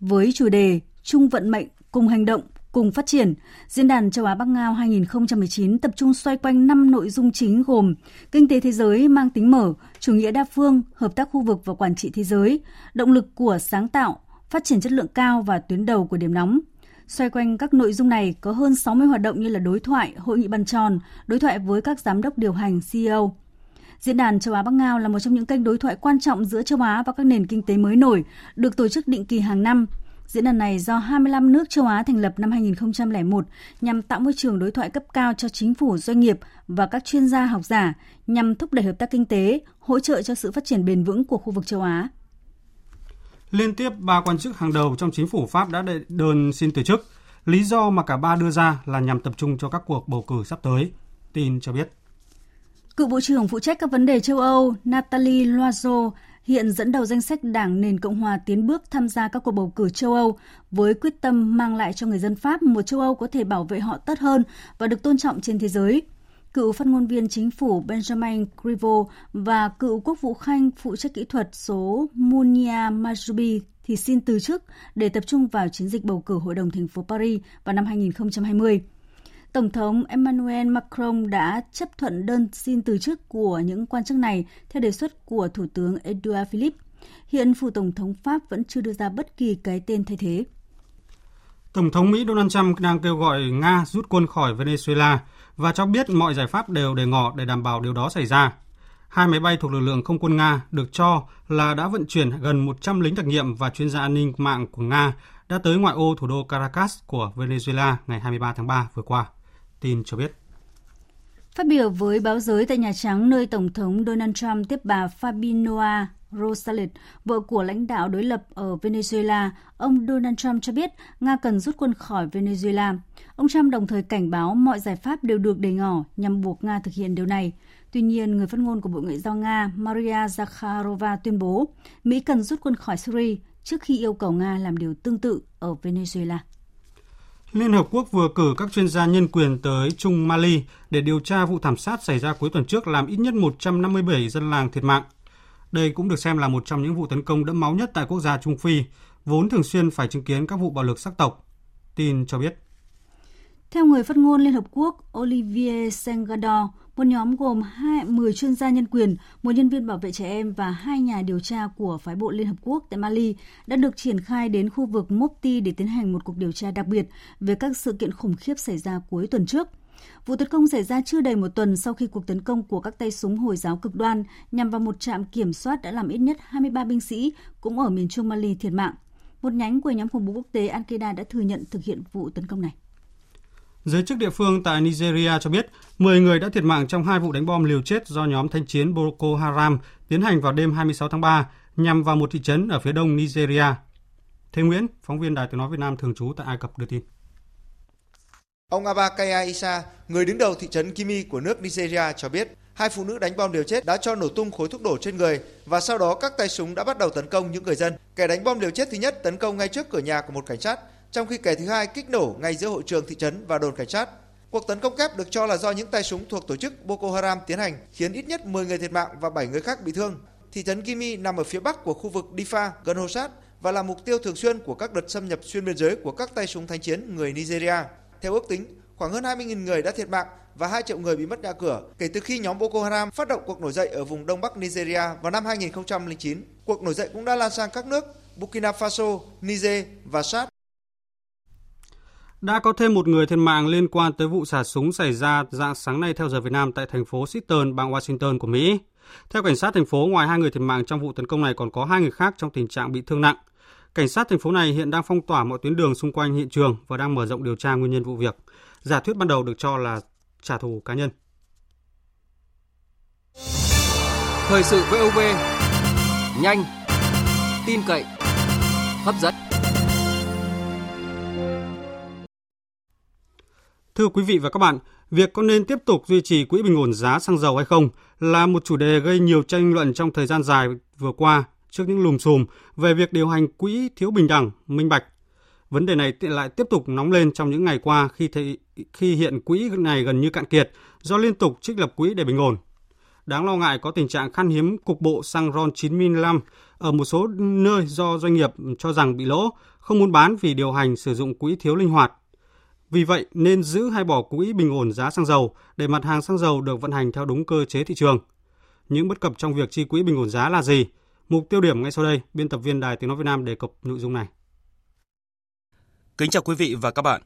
Với chủ đề Chung vận mệnh, cùng hành động, cùng phát triển, Diễn đàn châu Á Bắc Ngao 2019 tập trung xoay quanh 5 nội dung chính gồm kinh tế thế giới mang tính mở, chủ nghĩa đa phương, hợp tác khu vực và quản trị thế giới, động lực của sáng tạo, phát triển chất lượng cao và tuyến đầu của điểm nóng. Xoay quanh các nội dung này có hơn 60 hoạt động như là đối thoại, hội nghị bàn tròn, đối thoại với các giám đốc điều hành CEO. Diễn đàn châu Á Bắc Ngao là một trong những kênh đối thoại quan trọng giữa châu Á và các nền kinh tế mới nổi, được tổ chức định kỳ hàng năm. Diễn đàn này do 25 nước châu Á thành lập năm 2001 nhằm tạo môi trường đối thoại cấp cao cho chính phủ, doanh nghiệp và các chuyên gia học giả nhằm thúc đẩy hợp tác kinh tế, hỗ trợ cho sự phát triển bền vững của khu vực châu Á. Liên tiếp ba quan chức hàng đầu trong chính phủ Pháp đã đệ đơn xin từ chức. Lý do mà cả ba đưa ra là nhằm tập trung cho các cuộc bầu cử sắp tới. Tin cho biết. Cựu Bộ trưởng phụ trách các vấn đề châu Âu Nathalie Loiseau hiện dẫn đầu danh sách Đảng Nền Cộng hòa tiến bước tham gia các cuộc bầu cử châu Âu với quyết tâm mang lại cho người dân Pháp một châu Âu có thể bảo vệ họ tốt hơn và được tôn trọng trên thế giới cựu phát ngôn viên chính phủ Benjamin Grivo và cựu quốc vụ khanh phụ trách kỹ thuật số Munia Majubi thì xin từ chức để tập trung vào chiến dịch bầu cử Hội đồng thành phố Paris vào năm 2020. Tổng thống Emmanuel Macron đã chấp thuận đơn xin từ chức của những quan chức này theo đề xuất của Thủ tướng Edouard Philippe. Hiện phủ tổng thống Pháp vẫn chưa đưa ra bất kỳ cái tên thay thế. Tổng thống Mỹ Donald Trump đang kêu gọi Nga rút quân khỏi Venezuela và cho biết mọi giải pháp đều để ngỏ để đảm bảo điều đó xảy ra. Hai máy bay thuộc lực lượng không quân Nga được cho là đã vận chuyển gần 100 lính đặc nhiệm và chuyên gia an ninh mạng của Nga đã tới ngoại ô thủ đô Caracas của Venezuela ngày 23 tháng 3 vừa qua. Tin cho biết. Phát biểu với báo giới tại Nhà Trắng, nơi Tổng thống Donald Trump tiếp bà Fabinoa Rosales, vợ của lãnh đạo đối lập ở Venezuela, ông Donald Trump cho biết Nga cần rút quân khỏi Venezuela. Ông Trump đồng thời cảnh báo mọi giải pháp đều được đề ngỏ nhằm buộc Nga thực hiện điều này. Tuy nhiên, người phát ngôn của Bộ Ngoại giao Nga Maria Zakharova tuyên bố Mỹ cần rút quân khỏi Syria trước khi yêu cầu Nga làm điều tương tự ở Venezuela. Liên Hợp Quốc vừa cử các chuyên gia nhân quyền tới Trung Mali để điều tra vụ thảm sát xảy ra cuối tuần trước làm ít nhất 157 dân làng thiệt mạng. Đây cũng được xem là một trong những vụ tấn công đẫm máu nhất tại quốc gia Trung Phi, vốn thường xuyên phải chứng kiến các vụ bạo lực sắc tộc. Tin cho biết. Theo người phát ngôn Liên Hợp Quốc Olivier Sengador, một nhóm gồm 2, 10 chuyên gia nhân quyền, một nhân viên bảo vệ trẻ em và hai nhà điều tra của phái bộ Liên Hợp Quốc tại Mali đã được triển khai đến khu vực Mopti để tiến hành một cuộc điều tra đặc biệt về các sự kiện khủng khiếp xảy ra cuối tuần trước. Vụ tấn công xảy ra chưa đầy một tuần sau khi cuộc tấn công của các tay súng Hồi giáo cực đoan nhằm vào một trạm kiểm soát đã làm ít nhất 23 binh sĩ cũng ở miền trung Mali thiệt mạng. Một nhánh của nhóm khủng bố quốc tế Al-Qaeda đã thừa nhận thực hiện vụ tấn công này. Giới chức địa phương tại Nigeria cho biết 10 người đã thiệt mạng trong hai vụ đánh bom liều chết do nhóm thanh chiến Boko Haram tiến hành vào đêm 26 tháng 3 nhằm vào một thị trấn ở phía đông Nigeria. Thế Nguyễn, phóng viên Đài Tiếng Nói Việt Nam thường trú tại Ai Cập đưa tin. Ông Abakaya Isa, người đứng đầu thị trấn Kimi của nước Nigeria cho biết, hai phụ nữ đánh bom liều chết đã cho nổ tung khối thuốc nổ trên người và sau đó các tay súng đã bắt đầu tấn công những người dân. Kẻ đánh bom liều chết thứ nhất tấn công ngay trước cửa nhà của một cảnh sát, trong khi kẻ thứ hai kích nổ ngay giữa hội trường thị trấn và đồn cảnh sát. Cuộc tấn công kép được cho là do những tay súng thuộc tổ chức Boko Haram tiến hành, khiến ít nhất 10 người thiệt mạng và 7 người khác bị thương. Thị trấn Kimi nằm ở phía bắc của khu vực Difa, gần Hosat và là mục tiêu thường xuyên của các đợt xâm nhập xuyên biên giới của các tay súng thanh chiến người Nigeria. Theo ước tính, khoảng hơn 20.000 người đã thiệt mạng và 2 triệu người bị mất nhà cửa kể từ khi nhóm Boko Haram phát động cuộc nổi dậy ở vùng đông bắc Nigeria vào năm 2009. Cuộc nổi dậy cũng đã lan sang các nước Burkina Faso, Niger và Chad. Đã có thêm một người thiệt mạng liên quan tới vụ xả súng xảy ra dạng sáng nay theo giờ Việt Nam tại thành phố Seattle, bang Washington của Mỹ. Theo cảnh sát thành phố, ngoài hai người thiệt mạng trong vụ tấn công này còn có hai người khác trong tình trạng bị thương nặng. Cảnh sát thành phố này hiện đang phong tỏa mọi tuyến đường xung quanh hiện trường và đang mở rộng điều tra nguyên nhân vụ việc. Giả thuyết ban đầu được cho là trả thù cá nhân. Thời sự VOV nhanh, tin cậy, hấp dẫn. Thưa quý vị và các bạn, việc có nên tiếp tục duy trì quỹ bình ổn giá xăng dầu hay không là một chủ đề gây nhiều tranh luận trong thời gian dài vừa qua trước những lùm xùm về việc điều hành quỹ thiếu bình đẳng, minh bạch. Vấn đề này lại tiếp tục nóng lên trong những ngày qua khi thị, khi hiện quỹ này gần như cạn kiệt do liên tục trích lập quỹ để bình ổn. Đáng lo ngại có tình trạng khan hiếm cục bộ xăng RON 95 ở một số nơi do doanh nghiệp cho rằng bị lỗ, không muốn bán vì điều hành sử dụng quỹ thiếu linh hoạt. Vì vậy nên giữ hay bỏ quỹ bình ổn giá xăng dầu để mặt hàng xăng dầu được vận hành theo đúng cơ chế thị trường. Những bất cập trong việc chi quỹ bình ổn giá là gì? Mục tiêu điểm ngay sau đây, biên tập viên Đài Tiếng Nói Việt Nam đề cập nội dung này. Kính chào quý vị và các bạn.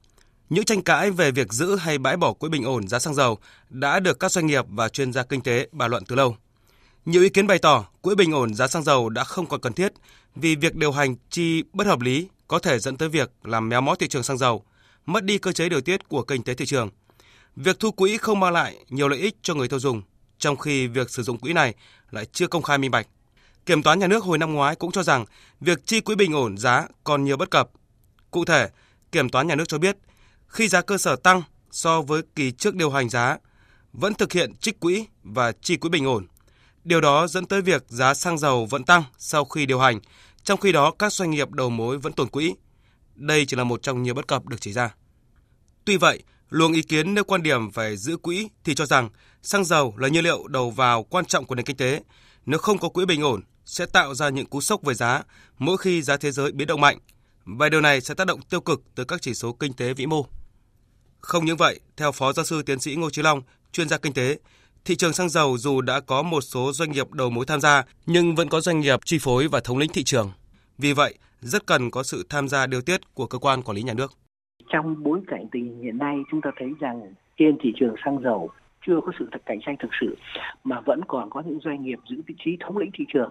Những tranh cãi về việc giữ hay bãi bỏ quỹ bình ổn giá xăng dầu đã được các doanh nghiệp và chuyên gia kinh tế bàn luận từ lâu. Nhiều ý kiến bày tỏ quỹ bình ổn giá xăng dầu đã không còn cần thiết vì việc điều hành chi bất hợp lý có thể dẫn tới việc làm méo mó thị trường xăng dầu, mất đi cơ chế điều tiết của kinh tế thị trường. Việc thu quỹ không mang lại nhiều lợi ích cho người tiêu dùng, trong khi việc sử dụng quỹ này lại chưa công khai minh bạch. Kiểm toán nhà nước hồi năm ngoái cũng cho rằng việc chi quỹ bình ổn giá còn nhiều bất cập. Cụ thể, Kiểm toán nhà nước cho biết, khi giá cơ sở tăng so với kỳ trước điều hành giá, vẫn thực hiện trích quỹ và chi quỹ bình ổn. Điều đó dẫn tới việc giá xăng dầu vẫn tăng sau khi điều hành, trong khi đó các doanh nghiệp đầu mối vẫn tồn quỹ. Đây chỉ là một trong nhiều bất cập được chỉ ra. Tuy vậy, luồng ý kiến nêu quan điểm về giữ quỹ thì cho rằng xăng dầu là nhiên liệu đầu vào quan trọng của nền kinh tế. Nếu không có quỹ bình ổn, sẽ tạo ra những cú sốc về giá mỗi khi giá thế giới biến động mạnh và điều này sẽ tác động tiêu cực tới các chỉ số kinh tế vĩ mô. Không những vậy, theo Phó Giáo sư Tiến sĩ Ngô Chí Long, chuyên gia kinh tế, thị trường xăng dầu dù đã có một số doanh nghiệp đầu mối tham gia nhưng vẫn có doanh nghiệp chi phối và thống lĩnh thị trường. Vì vậy, rất cần có sự tham gia điều tiết của cơ quan quản lý nhà nước. Trong bối cảnh tình hình hiện nay, chúng ta thấy rằng trên thị trường xăng dầu chưa có sự cạnh tranh thực sự mà vẫn còn có những doanh nghiệp giữ vị trí thống lĩnh thị trường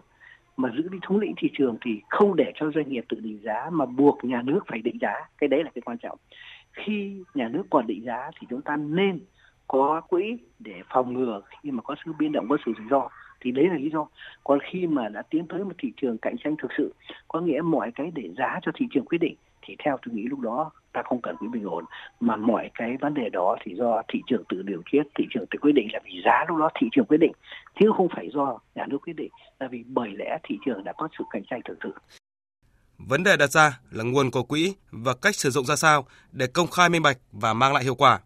mà giữ đi thống lĩnh thị trường thì không để cho doanh nghiệp tự định giá mà buộc nhà nước phải định giá. Cái đấy là cái quan trọng. Khi nhà nước còn định giá thì chúng ta nên có quỹ để phòng ngừa khi mà có sự biến động, có sự rủi ro. Thì đấy là lý do. Còn khi mà đã tiến tới một thị trường cạnh tranh thực sự, có nghĩa mọi cái để giá cho thị trường quyết định thì theo tôi nghĩ lúc đó ta không cần quỹ bình ổn mà mọi cái vấn đề đó thì do thị trường tự điều tiết thị trường tự quyết định là vì giá lúc đó thị trường quyết định chứ không phải do nhà nước quyết định là vì bởi lẽ thị trường đã có sự cạnh tranh thực sự Vấn đề đặt ra là nguồn của quỹ và cách sử dụng ra sao để công khai minh bạch và mang lại hiệu quả.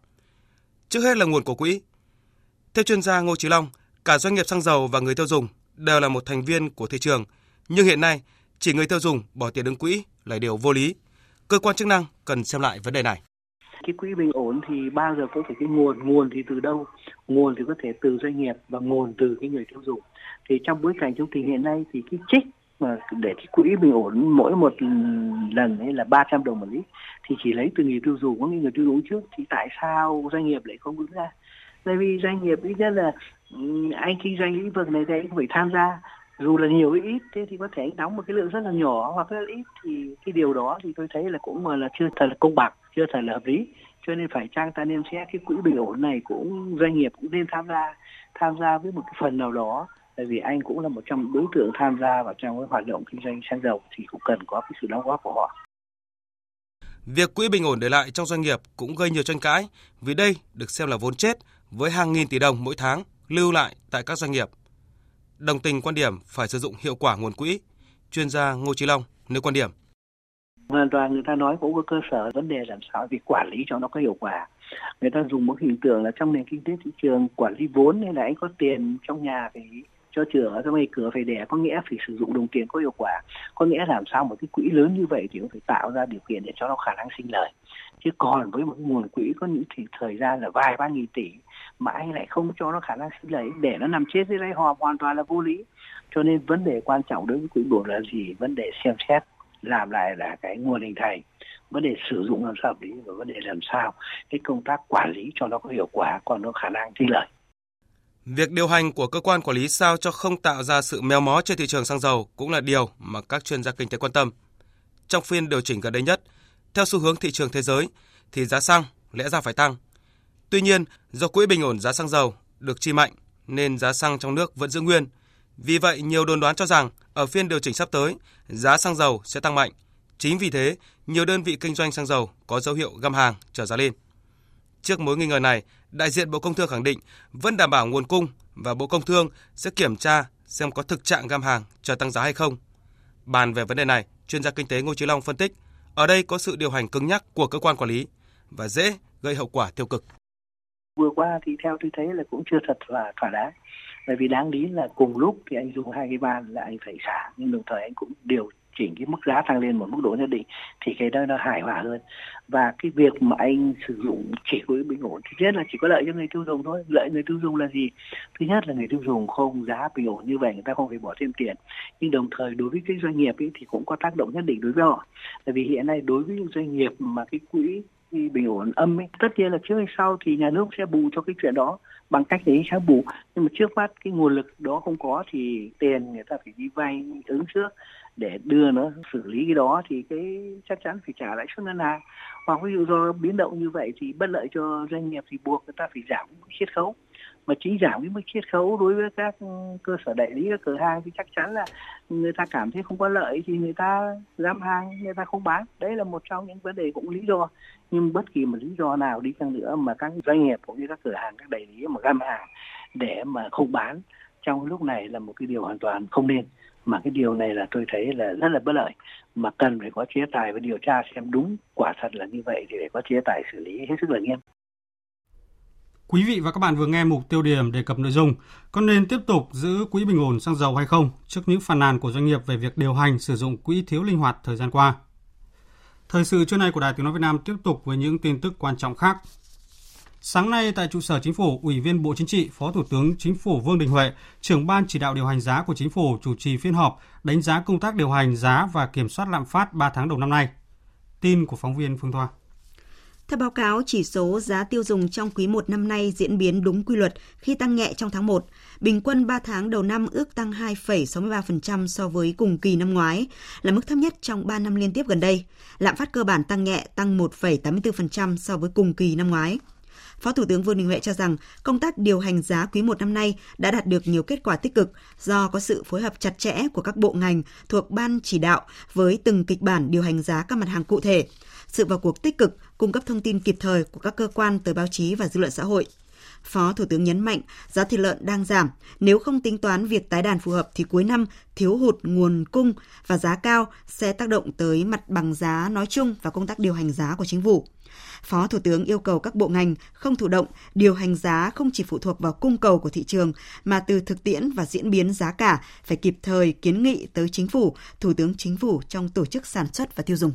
Trước hết là nguồn của quỹ. Theo chuyên gia Ngô Chí Long, cả doanh nghiệp xăng dầu và người tiêu dùng đều là một thành viên của thị trường, nhưng hiện nay chỉ người tiêu dùng bỏ tiền đứng quỹ là điều vô lý. Cơ quan chức năng cần xem lại vấn đề này. Cái quỹ bình ổn thì bao giờ cũng phải cái nguồn, nguồn thì từ đâu? Nguồn thì có thể từ doanh nghiệp và nguồn từ cái người tiêu dùng. Thì trong bối cảnh trong tình hiện nay thì cái trích mà để cái quỹ bình ổn mỗi một lần ấy là 300 đồng một lít thì chỉ lấy từ người tiêu dùng có người tiêu dùng trước thì tại sao doanh nghiệp lại không đứng ra tại vì doanh nghiệp ít nhất là ừ, anh kinh doanh lĩnh vực này thì anh phải tham gia dù là nhiều hay ít, thế thì có thể anh đóng một cái lượng rất là nhỏ hoặc rất là ít thì cái điều đó thì tôi thấy là cũng là chưa thật là công bằng, chưa thật là hợp lý cho nên phải chăng ta nên xét cái quỹ bình ổn này cũng, doanh nghiệp cũng nên tham gia tham gia với một cái phần nào đó tại vì anh cũng là một trong đối tượng tham gia vào trong cái hoạt động kinh doanh xăng dầu thì cũng cần có cái sự đóng góp của họ. Việc quỹ bình ổn để lại trong doanh nghiệp cũng gây nhiều tranh cãi vì đây được xem là vốn chết với hàng nghìn tỷ đồng mỗi tháng lưu lại tại các doanh nghiệp. Đồng tình quan điểm phải sử dụng hiệu quả nguồn quỹ. Chuyên gia Ngô Chí Long nêu quan điểm. Hoàn toàn người ta nói cũng có cơ sở vấn đề làm sao vì quản lý cho nó có hiệu quả. Người ta dùng một hình tượng là trong nền kinh tế thị trường, quản lý vốn nên là anh có tiền trong nhà thì cho chữa, cho mày cửa phải đẻ, có nghĩa phải sử dụng đồng tiền có hiệu quả có nghĩa làm sao một cái quỹ lớn như vậy thì cũng phải tạo ra điều kiện để cho nó khả năng sinh lời chứ còn với một nguồn quỹ có những thì thời gian là vài ba nghìn tỷ mà anh lại không cho nó khả năng sinh lời để nó nằm chết dưới đây họp hoàn toàn là vô lý. Cho nên vấn đề quan trọng đối với quỹ bổ là gì? Vấn đề xem xét làm lại là cái nguồn hình thành vấn đề sử dụng làm sao hợp lý và vấn đề làm sao cái công tác quản lý cho nó có hiệu quả còn nó khả năng sinh lời. Việc điều hành của cơ quan quản lý sao cho không tạo ra sự méo mó trên thị trường xăng dầu cũng là điều mà các chuyên gia kinh tế quan tâm. Trong phiên điều chỉnh gần đây nhất, theo xu hướng thị trường thế giới thì giá xăng lẽ ra phải tăng. Tuy nhiên, do quỹ bình ổn giá xăng dầu được chi mạnh nên giá xăng trong nước vẫn giữ nguyên. Vì vậy, nhiều đồn đoán cho rằng ở phiên điều chỉnh sắp tới, giá xăng dầu sẽ tăng mạnh. Chính vì thế, nhiều đơn vị kinh doanh xăng dầu có dấu hiệu găm hàng trở giá lên. Trước mối nghi ngờ này, đại diện Bộ Công Thương khẳng định vẫn đảm bảo nguồn cung và Bộ Công Thương sẽ kiểm tra xem có thực trạng găm hàng chờ tăng giá hay không. Bàn về vấn đề này, chuyên gia kinh tế Ngô Chí Long phân tích, ở đây có sự điều hành cứng nhắc của cơ quan quản lý và dễ gây hậu quả tiêu cực. Vừa qua thì theo tôi thấy là cũng chưa thật là thỏa đáng. Bởi vì đáng lý là cùng lúc thì anh dùng hai cái ban là anh phải xả, nhưng đồng thời anh cũng điều chỉnh cái mức giá tăng lên một mức độ nhất định thì cái đó nó hài hòa hơn. Và cái việc mà anh sử dụng chỉ quỹ bình ổn thì nhất là chỉ có lợi cho người tiêu dùng thôi. Lợi người tiêu dùng là gì? Thứ nhất là người tiêu dùng không giá bình ổn như vậy, người ta không phải bỏ thêm tiền. Nhưng đồng thời đối với cái doanh nghiệp ấy thì cũng có tác động nhất định đối với họ. Tại vì hiện nay đối với những doanh nghiệp mà cái quỹ bình ổn âm ấy tất nhiên là trước hay sau thì nhà nước sẽ bù cho cái chuyện đó bằng cách đấy sẽ bù. Nhưng mà trước mắt cái nguồn lực đó không có thì tiền người ta phải đi vay ứng trước để đưa nó xử lý cái đó thì cái chắc chắn phải trả lãi suất ngân hàng. Hoặc ví dụ do biến động như vậy thì bất lợi cho doanh nghiệp thì buộc người ta phải giảm chiết khấu. Mà chính giảm cái mức chiết khấu đối với các ừ, cơ sở đại lý, các cửa hàng thì chắc chắn là người ta cảm thấy không có lợi thì người ta giảm hàng, người ta không bán. Đấy là một trong những vấn đề cũng lý do. Nhưng bất kỳ một lý do nào đi chăng nữa mà các doanh nghiệp cũng như các cửa hàng, các đại lý mà găm hàng để mà không bán, trong lúc này là một cái điều hoàn toàn không nên mà cái điều này là tôi thấy là rất là bất lợi mà cần phải có chế tài và điều tra xem đúng, quả thật là như vậy thì phải có chế tài xử lý hết sức là nghiêm. Quý vị và các bạn vừa nghe mục tiêu điểm đề cập nội dung, có nên tiếp tục giữ quỹ bình ổn xăng dầu hay không trước những phàn nàn của doanh nghiệp về việc điều hành sử dụng quỹ thiếu linh hoạt thời gian qua. Thời sự trưa nay của Đài Tiếng nói Việt Nam tiếp tục với những tin tức quan trọng khác. Sáng nay tại trụ sở Chính phủ, Ủy viên Bộ Chính trị, Phó Thủ tướng Chính phủ Vương Đình Huệ, trưởng ban chỉ đạo điều hành giá của Chính phủ chủ trì phiên họp đánh giá công tác điều hành giá và kiểm soát lạm phát 3 tháng đầu năm nay. Tin của phóng viên Phương Thoa. Theo báo cáo, chỉ số giá tiêu dùng trong quý 1 năm nay diễn biến đúng quy luật khi tăng nhẹ trong tháng 1. Bình quân 3 tháng đầu năm ước tăng 2,63% so với cùng kỳ năm ngoái, là mức thấp nhất trong 3 năm liên tiếp gần đây. Lạm phát cơ bản tăng nhẹ, tăng 1,84% so với cùng kỳ năm ngoái. Phó Thủ tướng Vương Đình Huệ cho rằng công tác điều hành giá quý 1 năm nay đã đạt được nhiều kết quả tích cực do có sự phối hợp chặt chẽ của các bộ ngành thuộc ban chỉ đạo với từng kịch bản điều hành giá các mặt hàng cụ thể, sự vào cuộc tích cực, cung cấp thông tin kịp thời của các cơ quan tới báo chí và dư luận xã hội. Phó Thủ tướng nhấn mạnh giá thịt lợn đang giảm, nếu không tính toán việc tái đàn phù hợp thì cuối năm thiếu hụt nguồn cung và giá cao sẽ tác động tới mặt bằng giá nói chung và công tác điều hành giá của chính phủ. Phó Thủ tướng yêu cầu các bộ ngành không thụ động, điều hành giá không chỉ phụ thuộc vào cung cầu của thị trường mà từ thực tiễn và diễn biến giá cả phải kịp thời kiến nghị tới chính phủ, Thủ tướng Chính phủ trong tổ chức sản xuất và tiêu dùng.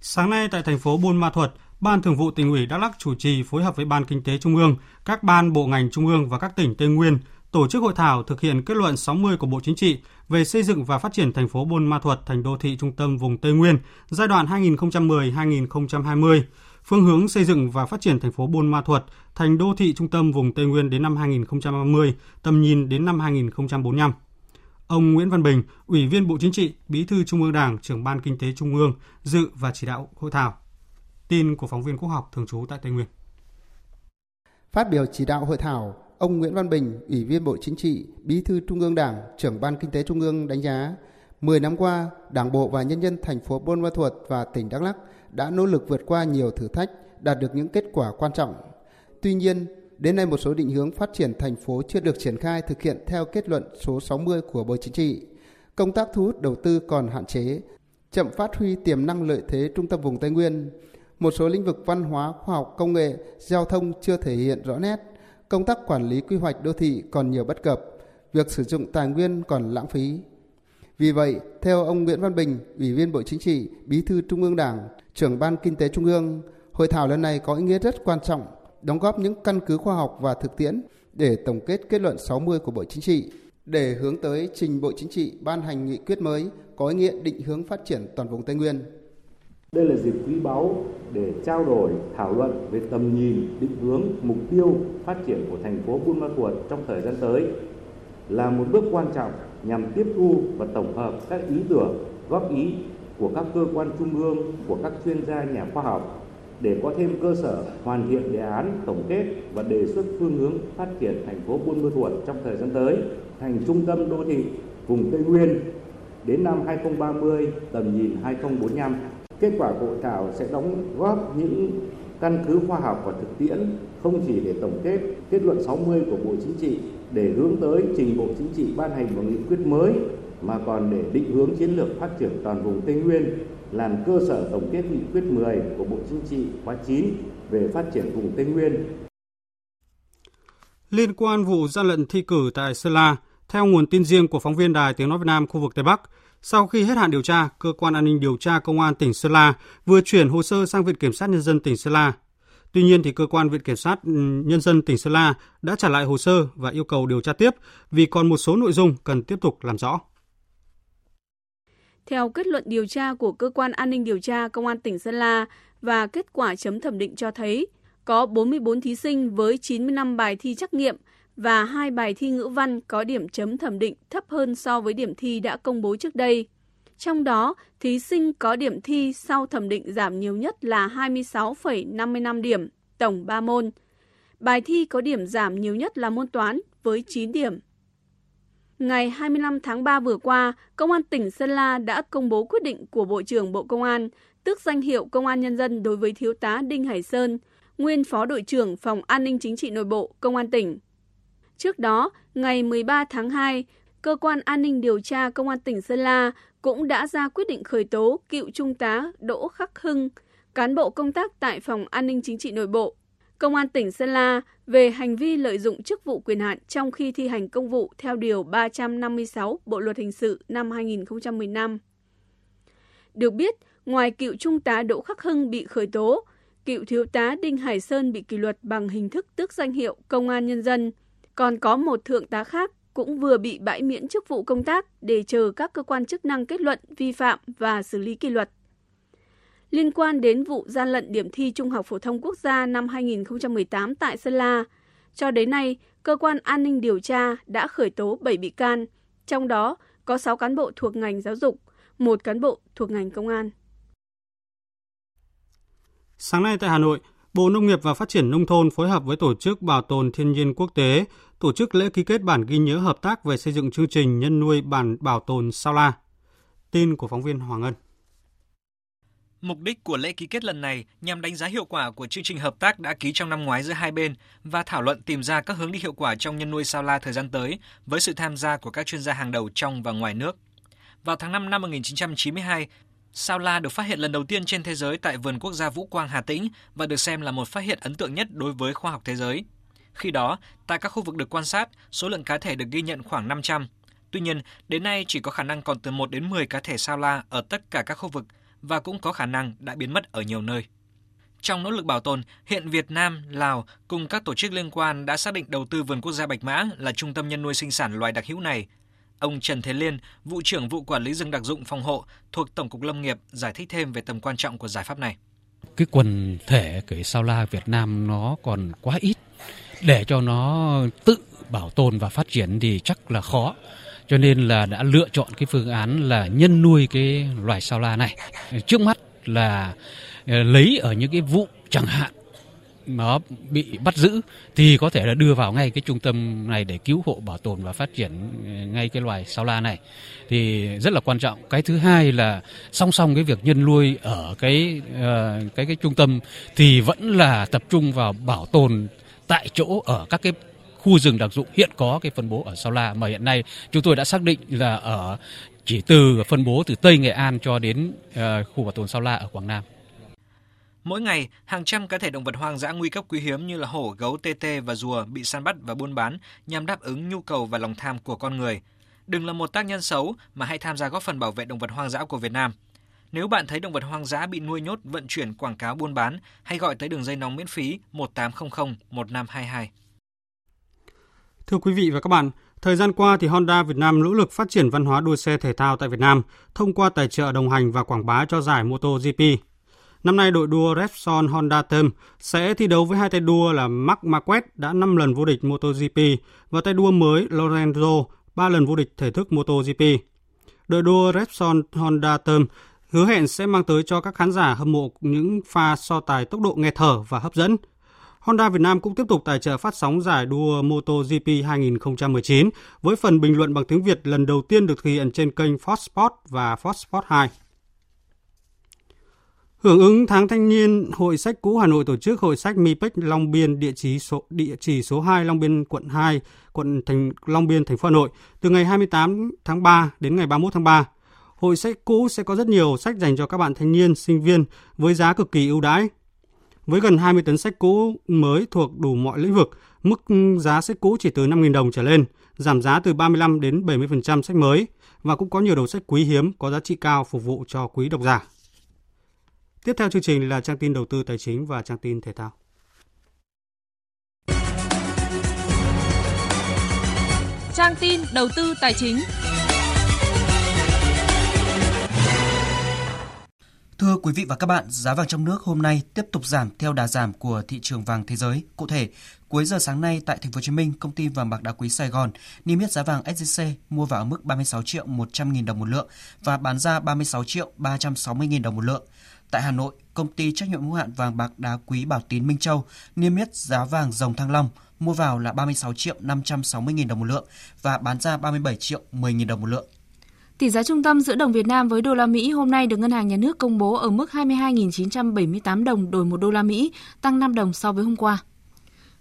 Sáng nay tại thành phố Buôn Ma Thuột, Ban Thường vụ tỉnh ủy Đắk Lắk chủ trì phối hợp với Ban Kinh tế Trung ương, các ban bộ ngành Trung ương và các tỉnh Tây Nguyên tổ chức hội thảo thực hiện kết luận 60 của Bộ Chính trị về xây dựng và phát triển thành phố Buôn Ma Thuột thành đô thị trung tâm vùng Tây Nguyên giai đoạn 2010-2020, phương hướng xây dựng và phát triển thành phố Buôn Ma Thuột thành đô thị trung tâm vùng Tây Nguyên đến năm 2030, tầm nhìn đến năm 2045. Ông Nguyễn Văn Bình, Ủy viên Bộ Chính trị, Bí thư Trung ương Đảng, trưởng Ban Kinh tế Trung ương, dự và chỉ đạo hội thảo. Tin của phóng viên Quốc học thường trú tại Tây Nguyên. Phát biểu chỉ đạo hội thảo, ông Nguyễn Văn Bình, Ủy viên Bộ Chính trị, Bí thư Trung ương Đảng, trưởng Ban Kinh tế Trung ương đánh giá 10 năm qua, Đảng bộ và nhân dân thành phố Buôn Ma Thuột và tỉnh Đắk Lắk đã nỗ lực vượt qua nhiều thử thách, đạt được những kết quả quan trọng. Tuy nhiên, đến nay một số định hướng phát triển thành phố chưa được triển khai thực hiện theo kết luận số 60 của Bộ Chính trị. Công tác thu hút đầu tư còn hạn chế, chậm phát huy tiềm năng lợi thế trung tâm vùng Tây Nguyên. Một số lĩnh vực văn hóa, khoa học, công nghệ, giao thông chưa thể hiện rõ nét. Công tác quản lý quy hoạch đô thị còn nhiều bất cập. Việc sử dụng tài nguyên còn lãng phí. Vì vậy, theo ông Nguyễn Văn Bình, Ủy viên Bộ Chính trị, Bí thư Trung ương Đảng, trưởng Ban Kinh tế Trung ương, hội thảo lần này có ý nghĩa rất quan trọng, đóng góp những căn cứ khoa học và thực tiễn để tổng kết kết luận 60 của Bộ Chính trị, để hướng tới trình Bộ Chính trị ban hành nghị quyết mới có ý nghĩa định hướng phát triển toàn vùng Tây Nguyên. Đây là dịp quý báu để trao đổi, thảo luận về tầm nhìn, định hướng, mục tiêu phát triển của thành phố Buôn Ma Thuột trong thời gian tới là một bước quan trọng nhằm tiếp thu và tổng hợp các ý tưởng, góp ý của các cơ quan trung ương, của các chuyên gia nhà khoa học để có thêm cơ sở hoàn thiện đề án tổng kết và đề xuất phương hướng phát triển thành phố Buôn Ma Thuột trong thời gian tới thành trung tâm đô thị vùng Tây Nguyên đến năm 2030, tầm nhìn 2045. Kết quả của hội thảo sẽ đóng góp những căn cứ khoa học và thực tiễn không chỉ để tổng kết kết luận 60 của Bộ Chính trị để hướng tới trình Bộ Chính trị ban hành một nghị quyết mới mà còn để định hướng chiến lược phát triển toàn vùng Tây Nguyên làm cơ sở tổng kết nghị quyết 10 của Bộ Chính trị khóa 9 về phát triển vùng Tây Nguyên. Liên quan vụ gian lận thi cử tại Sơn La, theo nguồn tin riêng của phóng viên Đài Tiếng Nói Việt Nam khu vực Tây Bắc, sau khi hết hạn điều tra, Cơ quan An ninh điều tra Công an tỉnh Sơn La vừa chuyển hồ sơ sang Viện Kiểm sát Nhân dân tỉnh Sơn La. Tuy nhiên, thì cơ quan Viện Kiểm sát ừ, Nhân dân tỉnh Sơn La đã trả lại hồ sơ và yêu cầu điều tra tiếp vì còn một số nội dung cần tiếp tục làm rõ. Theo kết luận điều tra của Cơ quan An ninh điều tra Công an tỉnh Sơn La và kết quả chấm thẩm định cho thấy, có 44 thí sinh với 95 bài thi trắc nghiệm và hai bài thi ngữ văn có điểm chấm thẩm định thấp hơn so với điểm thi đã công bố trước đây. Trong đó, thí sinh có điểm thi sau thẩm định giảm nhiều nhất là 26,55 điểm, tổng 3 môn. Bài thi có điểm giảm nhiều nhất là môn toán với 9 điểm. Ngày 25 tháng 3 vừa qua, Công an tỉnh Sơn La đã công bố quyết định của Bộ trưởng Bộ Công an tước danh hiệu Công an Nhân dân đối với Thiếu tá Đinh Hải Sơn, nguyên Phó đội trưởng Phòng An ninh Chính trị Nội bộ Công an tỉnh. Trước đó, ngày 13 tháng 2, Cơ quan An ninh điều tra Công an tỉnh Sơn La cũng đã ra quyết định khởi tố cựu Trung tá Đỗ Khắc Hưng, cán bộ công tác tại Phòng An ninh Chính trị Nội bộ, Công an tỉnh Sơn La về hành vi lợi dụng chức vụ quyền hạn trong khi thi hành công vụ theo Điều 356 Bộ Luật Hình sự năm 2015. Được biết, ngoài cựu Trung tá Đỗ Khắc Hưng bị khởi tố, cựu thiếu tá Đinh Hải Sơn bị kỷ luật bằng hình thức tước danh hiệu công an nhân dân. Còn có một thượng tá khác cũng vừa bị bãi miễn chức vụ công tác để chờ các cơ quan chức năng kết luận vi phạm và xử lý kỷ luật. Liên quan đến vụ gian lận điểm thi Trung học phổ thông quốc gia năm 2018 tại Sơn La, cho đến nay, cơ quan an ninh điều tra đã khởi tố 7 bị can, trong đó có 6 cán bộ thuộc ngành giáo dục, một cán bộ thuộc ngành công an. Sáng nay tại Hà Nội, Bộ Nông nghiệp và Phát triển Nông thôn phối hợp với Tổ chức Bảo tồn Thiên nhiên Quốc tế tổ chức lễ ký kết bản ghi nhớ hợp tác về xây dựng chương trình nhân nuôi bản bảo tồn sao la. Tin của phóng viên Hoàng Ngân. Mục đích của lễ ký kết lần này nhằm đánh giá hiệu quả của chương trình hợp tác đã ký trong năm ngoái giữa hai bên và thảo luận tìm ra các hướng đi hiệu quả trong nhân nuôi sao la thời gian tới với sự tham gia của các chuyên gia hàng đầu trong và ngoài nước. Vào tháng 5 năm 1992, Sao la được phát hiện lần đầu tiên trên thế giới tại vườn quốc gia Vũ Quang Hà Tĩnh và được xem là một phát hiện ấn tượng nhất đối với khoa học thế giới. Khi đó, tại các khu vực được quan sát, số lượng cá thể được ghi nhận khoảng 500. Tuy nhiên, đến nay chỉ có khả năng còn từ 1 đến 10 cá thể sao la ở tất cả các khu vực và cũng có khả năng đã biến mất ở nhiều nơi. Trong nỗ lực bảo tồn, hiện Việt Nam, Lào cùng các tổ chức liên quan đã xác định đầu tư vườn quốc gia Bạch Mã là trung tâm nhân nuôi sinh sản loài đặc hữu này. Ông Trần Thế Liên, vụ trưởng vụ quản lý rừng đặc dụng phòng hộ thuộc Tổng cục Lâm nghiệp giải thích thêm về tầm quan trọng của giải pháp này. Cái quần thể cái sao la Việt Nam nó còn quá ít để cho nó tự bảo tồn và phát triển thì chắc là khó. Cho nên là đã lựa chọn cái phương án là nhân nuôi cái loài sao la này. Trước mắt là ờ, lấy ở những cái vụ chẳng hạn nó bị bắt giữ thì có thể là đưa vào ngay cái trung tâm này để cứu hộ bảo tồn và phát triển ờ, ngay cái loài sao la này. Thì rất là quan trọng. Cái thứ hai là song song cái việc nhân nuôi ở cái uh, cái cái trung tâm thì vẫn là tập trung vào bảo tồn tại chỗ ở các cái khu rừng đặc dụng hiện có cái phân bố ở Sao La mà hiện nay chúng tôi đã xác định là ở chỉ từ phân bố từ Tây Nghệ An cho đến uh, khu bảo tồn Sao La ở Quảng Nam. Mỗi ngày, hàng trăm cá thể động vật hoang dã nguy cấp quý hiếm như là hổ, gấu, tê tê và rùa bị săn bắt và buôn bán nhằm đáp ứng nhu cầu và lòng tham của con người. Đừng là một tác nhân xấu mà hãy tham gia góp phần bảo vệ động vật hoang dã của Việt Nam. Nếu bạn thấy động vật hoang dã bị nuôi nhốt, vận chuyển, quảng cáo buôn bán, hãy gọi tới đường dây nóng miễn phí 1800 1522. Thưa quý vị và các bạn, thời gian qua thì Honda Việt Nam nỗ lực phát triển văn hóa đua xe thể thao tại Việt Nam thông qua tài trợ đồng hành và quảng bá cho giải MotoGP. Năm nay đội đua Repsol Honda Team sẽ thi đấu với hai tay đua là Marc Marquez đã 5 lần vô địch MotoGP và tay đua mới Lorenzo 3 lần vô địch thể thức MotoGP. Đội đua Repsol Honda Team hứa hẹn sẽ mang tới cho các khán giả hâm mộ những pha so tài tốc độ nghe thở và hấp dẫn. Honda Việt Nam cũng tiếp tục tài trợ phát sóng giải đua MotoGP 2019 với phần bình luận bằng tiếng Việt lần đầu tiên được thực hiện trên kênh Fox Sport và Fox Sport 2. Hưởng ứng tháng thanh niên, Hội sách cũ Hà Nội tổ chức Hội sách MIPEC Long Biên địa chỉ số địa chỉ số 2 Long Biên quận 2, quận thành Long Biên thành phố Hà Nội từ ngày 28 tháng 3 đến ngày 31 tháng 3. Hội sách cũ sẽ có rất nhiều sách dành cho các bạn thanh niên, sinh viên với giá cực kỳ ưu đãi. Với gần 20 tấn sách cũ mới thuộc đủ mọi lĩnh vực, mức giá sách cũ chỉ từ 5.000 đồng trở lên, giảm giá từ 35 đến 70% sách mới và cũng có nhiều đầu sách quý hiếm có giá trị cao phục vụ cho quý độc giả. Tiếp theo chương trình là trang tin đầu tư tài chính và trang tin thể thao. Trang tin đầu tư tài chính. Thưa quý vị và các bạn, giá vàng trong nước hôm nay tiếp tục giảm theo đà giảm của thị trường vàng thế giới. Cụ thể, cuối giờ sáng nay tại thành phố Hồ Chí Minh, công ty vàng bạc đá quý Sài Gòn niêm yết giá vàng SJC mua vào ở mức 36 triệu 100 000 đồng một lượng và bán ra 36 triệu 360 000 đồng một lượng. Tại Hà Nội, công ty trách nhiệm hữu hạn vàng bạc đá quý Bảo Tín Minh Châu niêm yết giá vàng dòng Thăng Long mua vào là 36 triệu 560 000 đồng một lượng và bán ra 37 triệu 10 000 đồng một lượng. Tỷ giá trung tâm giữa đồng Việt Nam với đô la Mỹ hôm nay được Ngân hàng Nhà nước công bố ở mức 22.978 đồng đổi 1 đô la Mỹ, tăng 5 đồng so với hôm qua.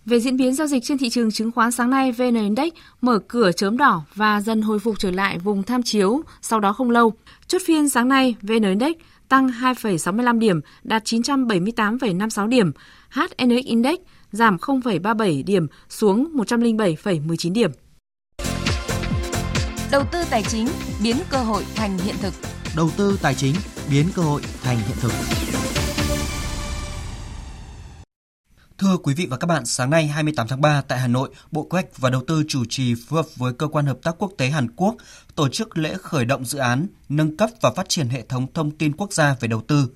Về diễn biến giao dịch trên thị trường chứng khoán sáng nay, VN Index mở cửa chớm đỏ và dần hồi phục trở lại vùng tham chiếu sau đó không lâu. Chốt phiên sáng nay, VN Index tăng 2,65 điểm, đạt 978,56 điểm. HNX Index giảm 0,37 điểm xuống 107,19 điểm. Đầu tư tài chính biến cơ hội thành hiện thực. Đầu tư tài chính biến cơ hội thành hiện thực. Thưa quý vị và các bạn, sáng nay 28 tháng 3 tại Hà Nội, Bộ Kế hoạch và Đầu tư chủ trì phối hợp với Cơ quan Hợp tác Quốc tế Hàn Quốc tổ chức lễ khởi động dự án nâng cấp và phát triển hệ thống thông tin quốc gia về đầu tư.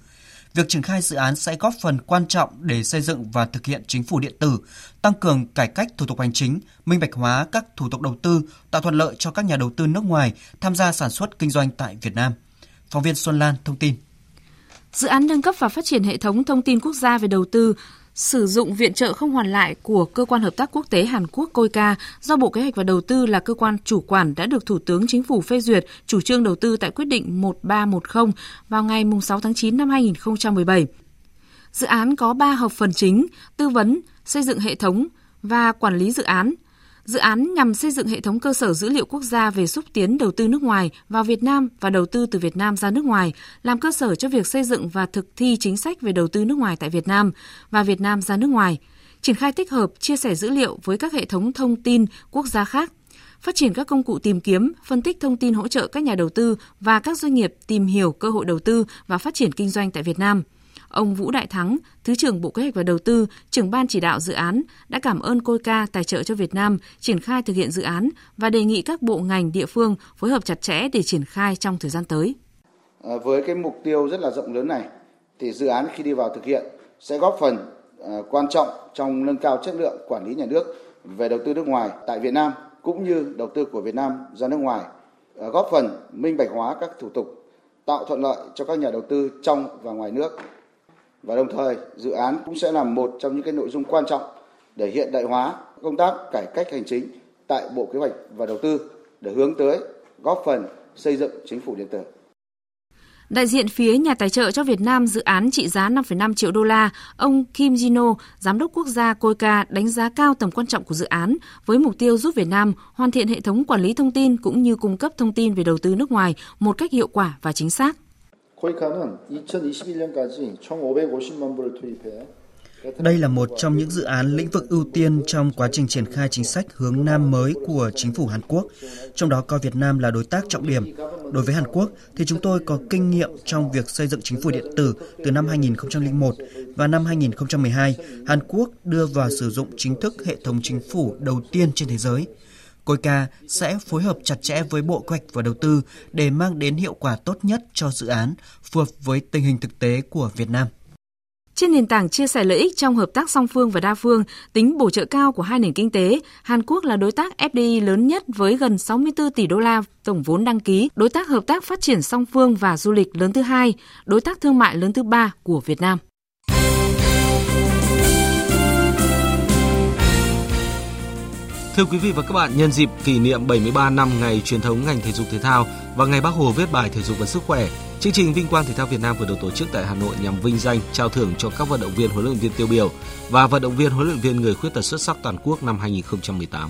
Việc triển khai dự án sẽ góp phần quan trọng để xây dựng và thực hiện chính phủ điện tử, tăng cường cải cách thủ tục hành chính, minh bạch hóa các thủ tục đầu tư, tạo thuận lợi cho các nhà đầu tư nước ngoài tham gia sản xuất kinh doanh tại Việt Nam. Phóng viên Xuân Lan thông tin. Dự án nâng cấp và phát triển hệ thống thông tin quốc gia về đầu tư sử dụng viện trợ không hoàn lại của Cơ quan Hợp tác Quốc tế Hàn Quốc COICA do Bộ Kế hoạch và Đầu tư là cơ quan chủ quản đã được Thủ tướng Chính phủ phê duyệt chủ trương đầu tư tại quyết định 1310 vào ngày 6 tháng 9 năm 2017. Dự án có 3 hợp phần chính, tư vấn, xây dựng hệ thống và quản lý dự án – Dự án nhằm xây dựng hệ thống cơ sở dữ liệu quốc gia về xúc tiến đầu tư nước ngoài vào Việt Nam và đầu tư từ Việt Nam ra nước ngoài, làm cơ sở cho việc xây dựng và thực thi chính sách về đầu tư nước ngoài tại Việt Nam và Việt Nam ra nước ngoài, triển khai tích hợp, chia sẻ dữ liệu với các hệ thống thông tin quốc gia khác, phát triển các công cụ tìm kiếm, phân tích thông tin hỗ trợ các nhà đầu tư và các doanh nghiệp tìm hiểu cơ hội đầu tư và phát triển kinh doanh tại Việt Nam – Ông Vũ Đại Thắng, Thứ trưởng Bộ Kế hoạch và Đầu tư, trưởng ban chỉ đạo dự án đã cảm ơn COICA tài trợ cho Việt Nam triển khai thực hiện dự án và đề nghị các bộ ngành địa phương phối hợp chặt chẽ để triển khai trong thời gian tới. À, với cái mục tiêu rất là rộng lớn này thì dự án khi đi vào thực hiện sẽ góp phần à, quan trọng trong nâng cao chất lượng quản lý nhà nước về đầu tư nước ngoài tại Việt Nam cũng như đầu tư của Việt Nam ra nước ngoài, à, góp phần minh bạch hóa các thủ tục, tạo thuận lợi cho các nhà đầu tư trong và ngoài nước và đồng thời dự án cũng sẽ là một trong những cái nội dung quan trọng để hiện đại hóa công tác cải cách hành chính tại Bộ Kế hoạch và Đầu tư để hướng tới góp phần xây dựng chính phủ điện tử. Đại diện phía nhà tài trợ cho Việt Nam dự án trị giá 5,5 triệu đô la, ông Kim Jino, giám đốc quốc gia COICA đánh giá cao tầm quan trọng của dự án với mục tiêu giúp Việt Nam hoàn thiện hệ thống quản lý thông tin cũng như cung cấp thông tin về đầu tư nước ngoài một cách hiệu quả và chính xác. 코이카는 2021년까지 총 550만 불을 투입해 đây là một trong những dự án lĩnh vực ưu tiên trong quá trình triển khai chính sách hướng Nam mới của chính phủ Hàn Quốc, trong đó coi Việt Nam là đối tác trọng điểm. Đối với Hàn Quốc thì chúng tôi có kinh nghiệm trong việc xây dựng chính phủ điện tử từ năm 2001 và năm 2012, Hàn Quốc đưa vào sử dụng chính thức hệ thống chính phủ đầu tiên trên thế giới. COICA sẽ phối hợp chặt chẽ với Bộ Kế hoạch và Đầu tư để mang đến hiệu quả tốt nhất cho dự án, phù hợp với tình hình thực tế của Việt Nam. Trên nền tảng chia sẻ lợi ích trong hợp tác song phương và đa phương, tính bổ trợ cao của hai nền kinh tế, Hàn Quốc là đối tác FDI lớn nhất với gần 64 tỷ đô la tổng vốn đăng ký, đối tác hợp tác phát triển song phương và du lịch lớn thứ hai, đối tác thương mại lớn thứ ba của Việt Nam. Thưa quý vị và các bạn, nhân dịp kỷ niệm 73 năm ngày truyền thống ngành thể dục thể thao và ngày Bác Hồ viết bài thể dục và sức khỏe, chương trình Vinh quang thể thao Việt Nam vừa được tổ chức tại Hà Nội nhằm vinh danh, trao thưởng cho các vận động viên huấn luyện viên tiêu biểu và vận động viên huấn luyện viên người khuyết tật xuất sắc toàn quốc năm 2018.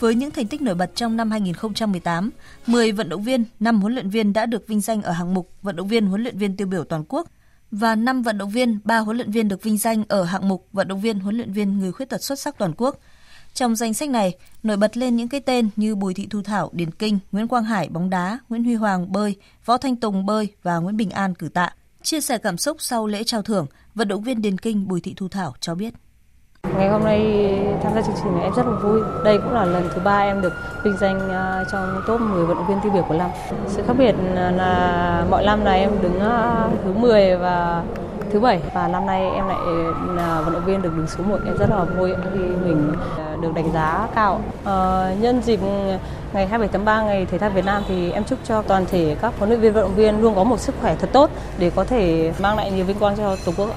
Với những thành tích nổi bật trong năm 2018, 10 vận động viên, 5 huấn luyện viên đã được vinh danh ở hạng mục vận động viên huấn luyện viên tiêu biểu toàn quốc và 5 vận động viên, 3 huấn luyện viên được vinh danh ở hạng mục vận động viên huấn luyện viên người khuyết tật xuất sắc toàn quốc – trong danh sách này, nổi bật lên những cái tên như Bùi Thị Thu Thảo, Điền Kinh, Nguyễn Quang Hải, bóng đá, Nguyễn Huy Hoàng, bơi, Võ Thanh Tùng, bơi và Nguyễn Bình An, cử tạ. Chia sẻ cảm xúc sau lễ trao thưởng, vận động viên Điền Kinh Bùi Thị Thu Thảo cho biết. Ngày hôm nay tham gia chương trình này em rất là vui. Đây cũng là lần thứ ba em được vinh danh à, trong top 10 vận động viên tiêu biểu của năm. Sự khác biệt à, là mọi năm là em đứng à, thứ 10 và thứ bảy và năm nay em lại là vận động viên được đứng số 1 em rất là vui khi mình được đánh giá cao. À, nhân dịp ngày 27 tháng 3 ngày thể thao Việt Nam thì em chúc cho toàn thể các huấn luyện viên vận động viên luôn có một sức khỏe thật tốt để có thể mang lại nhiều vinh quang cho Tổ quốc.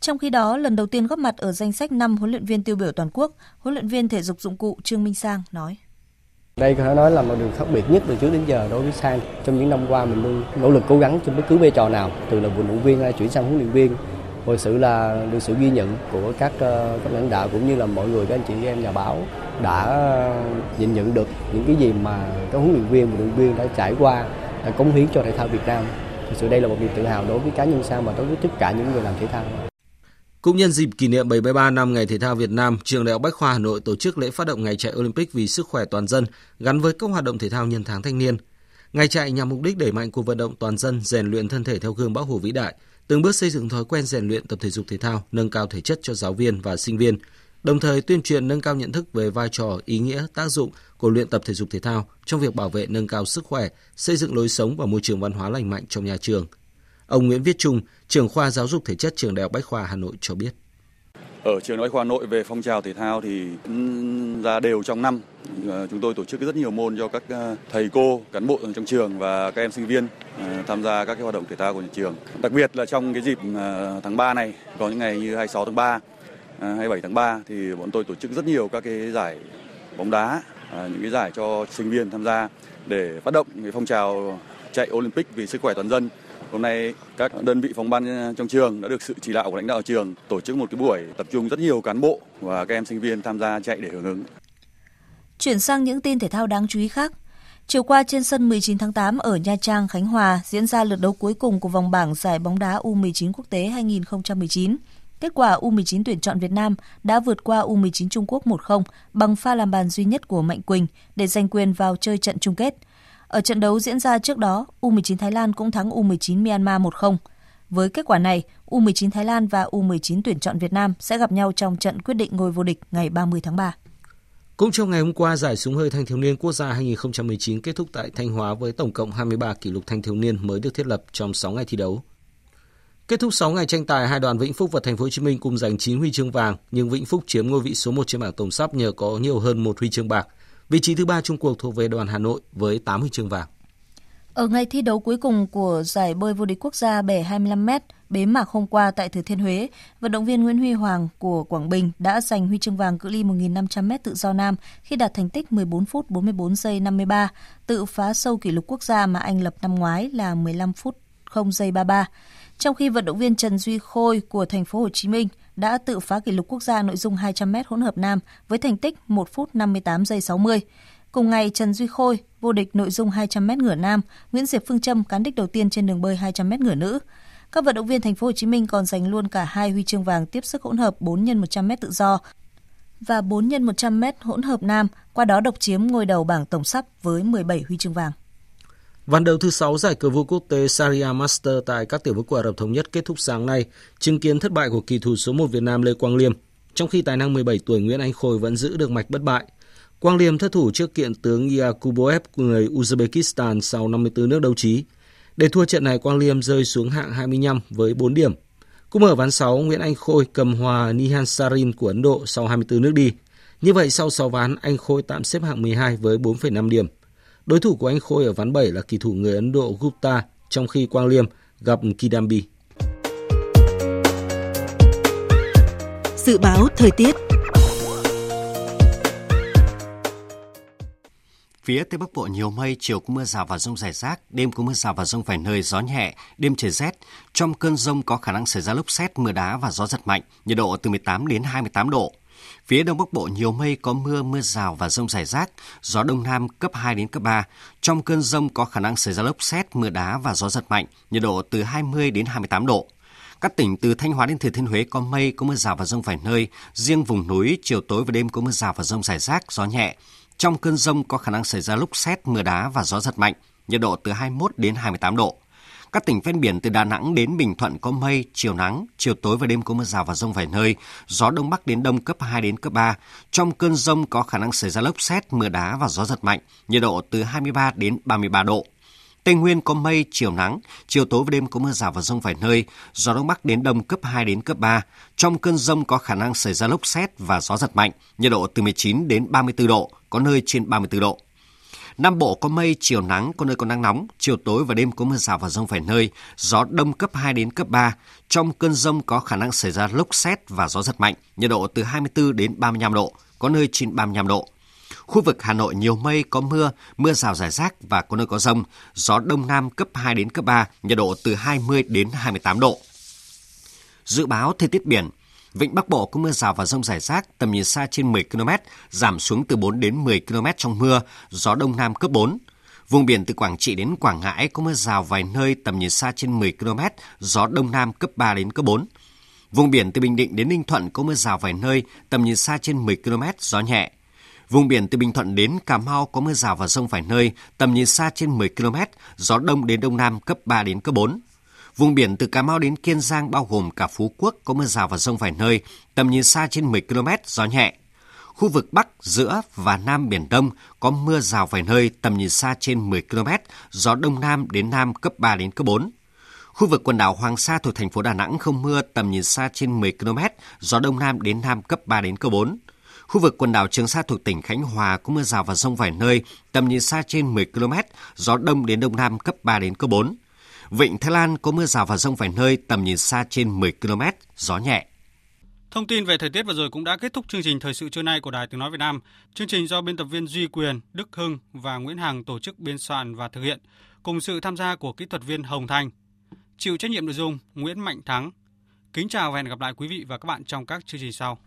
Trong khi đó, lần đầu tiên góp mặt ở danh sách 5 huấn luyện viên tiêu biểu toàn quốc, huấn luyện viên thể dục dụng cụ Trương Minh Sang nói. Đây có thể nói là một điều khác biệt nhất từ trước đến giờ đối với Sang. Trong những năm qua mình luôn nỗ lực cố gắng trong bất cứ vai trò nào, từ là vận động viên hay chuyển sang huấn luyện viên. Hồi sự là được sự ghi nhận của các ờ, các lãnh đạo cũng như là mọi người các anh chị em nhà báo đã ờ, nhìn nhận được những cái gì mà các huấn luyện viên vận động viên đã trải qua, đã cống hiến cho thể thao Việt Nam. Thực sự đây là một niềm tự hào đối với cá nhân Sang và đối với tất cả những người làm thể thao. Cũng nhân dịp kỷ niệm 73 năm Ngày Thể thao Việt Nam, Trường Đại học Bách khoa Hà Nội tổ chức lễ phát động Ngày chạy Olympic vì sức khỏe toàn dân gắn với các hoạt động thể thao nhân tháng thanh niên. Ngày chạy nhằm mục đích đẩy mạnh cuộc vận động toàn dân rèn luyện thân thể theo gương Bác Hồ vĩ đại, từng bước xây dựng thói quen rèn luyện tập thể dục thể thao, nâng cao thể chất cho giáo viên và sinh viên, đồng thời tuyên truyền nâng cao nhận thức về vai trò, ý nghĩa, tác dụng của luyện tập thể dục thể thao trong việc bảo vệ nâng cao sức khỏe, xây dựng lối sống và môi trường văn hóa lành mạnh trong nhà trường. Ông Nguyễn Viết Trung, trưởng khoa giáo dục thể chất trường Đại học Bách khoa Hà Nội cho biết. Ở trường Đại khoa Nội về phong trào thể thao thì ra đều trong năm. Ờ, chúng tôi tổ chức rất nhiều môn cho các ờ, thầy cô, cán bộ trong trường và các em sinh viên ờ, tham gia các cái hoạt động thể thao của nhà trường. Đặc biệt là trong cái dịp tháng 3 này, có những ngày như 26 tháng 3, 27 tháng 3 thì bọn tôi tổ chức rất nhiều các cái giải bóng đá, những cái giải cho sinh viên tham gia để phát động cái phong trào chạy Olympic vì sức khỏe toàn dân Hôm nay các đơn vị phòng ban trong trường đã được sự chỉ đạo của lãnh đạo trường tổ chức một cái buổi tập trung rất nhiều cán bộ và các em sinh viên tham gia chạy để hưởng ứng. Chuyển sang những tin thể thao đáng chú ý khác. Chiều qua trên sân 19 tháng 8 ở Nha Trang, Khánh Hòa diễn ra lượt đấu cuối cùng của vòng bảng giải bóng đá U19 quốc tế 2019. Kết quả U19 tuyển chọn Việt Nam đã vượt qua U19 Trung Quốc 1-0 bằng pha làm bàn duy nhất của Mạnh Quỳnh để giành quyền vào chơi trận chung kết. Ở trận đấu diễn ra trước đó, U19 Thái Lan cũng thắng U19 Myanmar 1-0. Với kết quả này, U19 Thái Lan và U19 tuyển chọn Việt Nam sẽ gặp nhau trong trận quyết định ngôi vô địch ngày 30 tháng 3. Cũng trong ngày hôm qua, giải súng hơi thanh thiếu niên quốc gia 2019 kết thúc tại Thanh Hóa với tổng cộng 23 kỷ lục thanh thiếu niên mới được thiết lập trong 6 ngày thi đấu. Kết thúc 6 ngày tranh tài, hai đoàn Vĩnh Phúc và Thành phố Hồ Chí Minh cùng giành 9 huy chương vàng, nhưng Vĩnh Phúc chiếm ngôi vị số 1 trên bảng tổng sắp nhờ có nhiều hơn một huy chương bạc. Vị trí thứ ba chung cuộc thuộc về đoàn Hà Nội với 8 huy chương vàng. Ở ngày thi đấu cuối cùng của giải bơi vô địch quốc gia bể 25m bế mạc hôm qua tại Thừa Thiên Huế, vận động viên Nguyễn Huy Hoàng của Quảng Bình đã giành huy chương vàng cự ly 1.500m tự do nam khi đạt thành tích 14 phút 44 giây 53, tự phá sâu kỷ lục quốc gia mà anh lập năm ngoái là 15 phút 0 giây 33. Trong khi vận động viên Trần Duy Khôi của thành phố Hồ Chí Minh đã tự phá kỷ lục quốc gia nội dung 200m hỗn hợp nam với thành tích 1 phút 58 giây 60. Cùng ngày, Trần Duy Khôi, vô địch nội dung 200m ngửa nam, Nguyễn Diệp Phương Trâm cán đích đầu tiên trên đường bơi 200m ngửa nữ. Các vận động viên thành phố Hồ Chí Minh còn giành luôn cả hai huy chương vàng tiếp sức hỗn hợp 4 x 100m tự do và 4 x 100m hỗn hợp nam, qua đó độc chiếm ngôi đầu bảng tổng sắp với 17 huy chương vàng. Ván đấu thứ 6 giải cờ vua quốc tế Sharia Master tại các tiểu vương quốc Ả Rập Thống Nhất kết thúc sáng nay, chứng kiến thất bại của kỳ thủ số 1 Việt Nam Lê Quang Liêm, trong khi tài năng 17 tuổi Nguyễn Anh Khôi vẫn giữ được mạch bất bại. Quang Liêm thất thủ trước kiện tướng Yakuboev của người Uzbekistan sau 54 nước đấu trí. Để thua trận này, Quang Liêm rơi xuống hạng 25 với 4 điểm. Cũng ở ván 6, Nguyễn Anh Khôi cầm hòa Nihan Sarin của Ấn Độ sau 24 nước đi. Như vậy, sau 6 ván, anh Khôi tạm xếp hạng 12 với 4,5 điểm. Đối thủ của anh Khôi ở ván 7 là kỳ thủ người Ấn Độ Gupta, trong khi Quang Liêm gặp Kidambi. Dự báo thời tiết Phía Tây Bắc Bộ nhiều mây, chiều có mưa rào và rông rải rác, đêm có mưa rào và rông vài nơi, gió nhẹ, đêm trời rét. Trong cơn rông có khả năng xảy ra lốc xét, mưa đá và gió giật mạnh, nhiệt độ từ 18 đến 28 độ. Phía Đông Bắc Bộ nhiều mây có mưa, mưa rào và rông rải rác, gió Đông Nam cấp 2 đến cấp 3. Trong cơn rông có khả năng xảy ra lốc xét, mưa đá và gió giật mạnh, nhiệt độ từ 20 đến 28 độ. Các tỉnh từ Thanh Hóa đến Thừa Thiên Huế có mây, có mưa rào và rông vài nơi. Riêng vùng núi, chiều tối và đêm có mưa rào và rông rải rác, gió nhẹ. Trong cơn rông có khả năng xảy ra lốc xét, mưa đá và gió giật mạnh, nhiệt độ từ 21 đến 28 độ. Các tỉnh ven biển từ Đà Nẵng đến Bình Thuận có mây, chiều nắng, chiều tối và đêm có mưa rào và rông vài nơi, gió đông bắc đến đông cấp 2 đến cấp 3. Trong cơn rông có khả năng xảy ra lốc xét, mưa đá và gió giật mạnh, nhiệt độ từ 23 đến 33 độ. Tây Nguyên có mây, chiều nắng, chiều tối và đêm có mưa rào và rông vài nơi, gió đông bắc đến đông cấp 2 đến cấp 3. Trong cơn rông có khả năng xảy ra lốc xét và gió giật mạnh, nhiệt độ từ 19 đến 34 độ, có nơi trên 34 độ. Nam Bộ có mây, chiều nắng, có nơi có nắng nóng, chiều tối và đêm có mưa rào và rông vài nơi, gió đông cấp 2 đến cấp 3. Trong cơn rông có khả năng xảy ra lốc xét và gió giật mạnh, nhiệt độ từ 24 đến 35 độ, có nơi trên 35 độ. Khu vực Hà Nội nhiều mây, có mưa, mưa rào rải rác và có nơi có rông, gió đông nam cấp 2 đến cấp 3, nhiệt độ từ 20 đến 28 độ. Dự báo thời tiết biển, Vịnh Bắc Bộ có mưa rào và rông rải rác, tầm nhìn xa trên 10 km, giảm xuống từ 4 đến 10 km trong mưa, gió đông nam cấp 4. Vùng biển từ Quảng Trị đến Quảng Ngãi có mưa rào vài nơi tầm nhìn xa trên 10 km, gió đông nam cấp 3 đến cấp 4. Vùng biển từ Bình Định đến Ninh Thuận có mưa rào vài nơi, tầm nhìn xa trên 10 km, gió nhẹ. Vùng biển từ Bình Thuận đến Cà Mau có mưa rào và rông vài nơi, tầm nhìn xa trên 10 km, gió đông đến đông nam cấp 3 đến cấp 4. Vùng biển từ Cà Mau đến Kiên Giang bao gồm cả Phú Quốc có mưa rào và rông vài nơi, tầm nhìn xa trên 10 km, gió nhẹ. Khu vực Bắc, giữa và Nam Biển Đông có mưa rào vài nơi, tầm nhìn xa trên 10 km, gió Đông Nam đến Nam cấp 3 đến cấp 4. Khu vực quần đảo Hoàng Sa thuộc thành phố Đà Nẵng không mưa, tầm nhìn xa trên 10 km, gió Đông Nam đến Nam cấp 3 đến cấp 4. Khu vực quần đảo Trường Sa thuộc tỉnh Khánh Hòa có mưa rào và rông vài nơi, tầm nhìn xa trên 10 km, gió Đông đến Đông Nam cấp 3 đến cấp 4. Vịnh Thái Lan có mưa rào và rông vài nơi, tầm nhìn xa trên 10 km, gió nhẹ. Thông tin về thời tiết vừa rồi cũng đã kết thúc chương trình thời sự trưa nay của Đài Tiếng nói Việt Nam. Chương trình do biên tập viên Duy Quyền, Đức Hưng và Nguyễn Hằng tổ chức biên soạn và thực hiện, cùng sự tham gia của kỹ thuật viên Hồng Thanh. Chịu trách nhiệm nội dung Nguyễn Mạnh Thắng. Kính chào và hẹn gặp lại quý vị và các bạn trong các chương trình sau.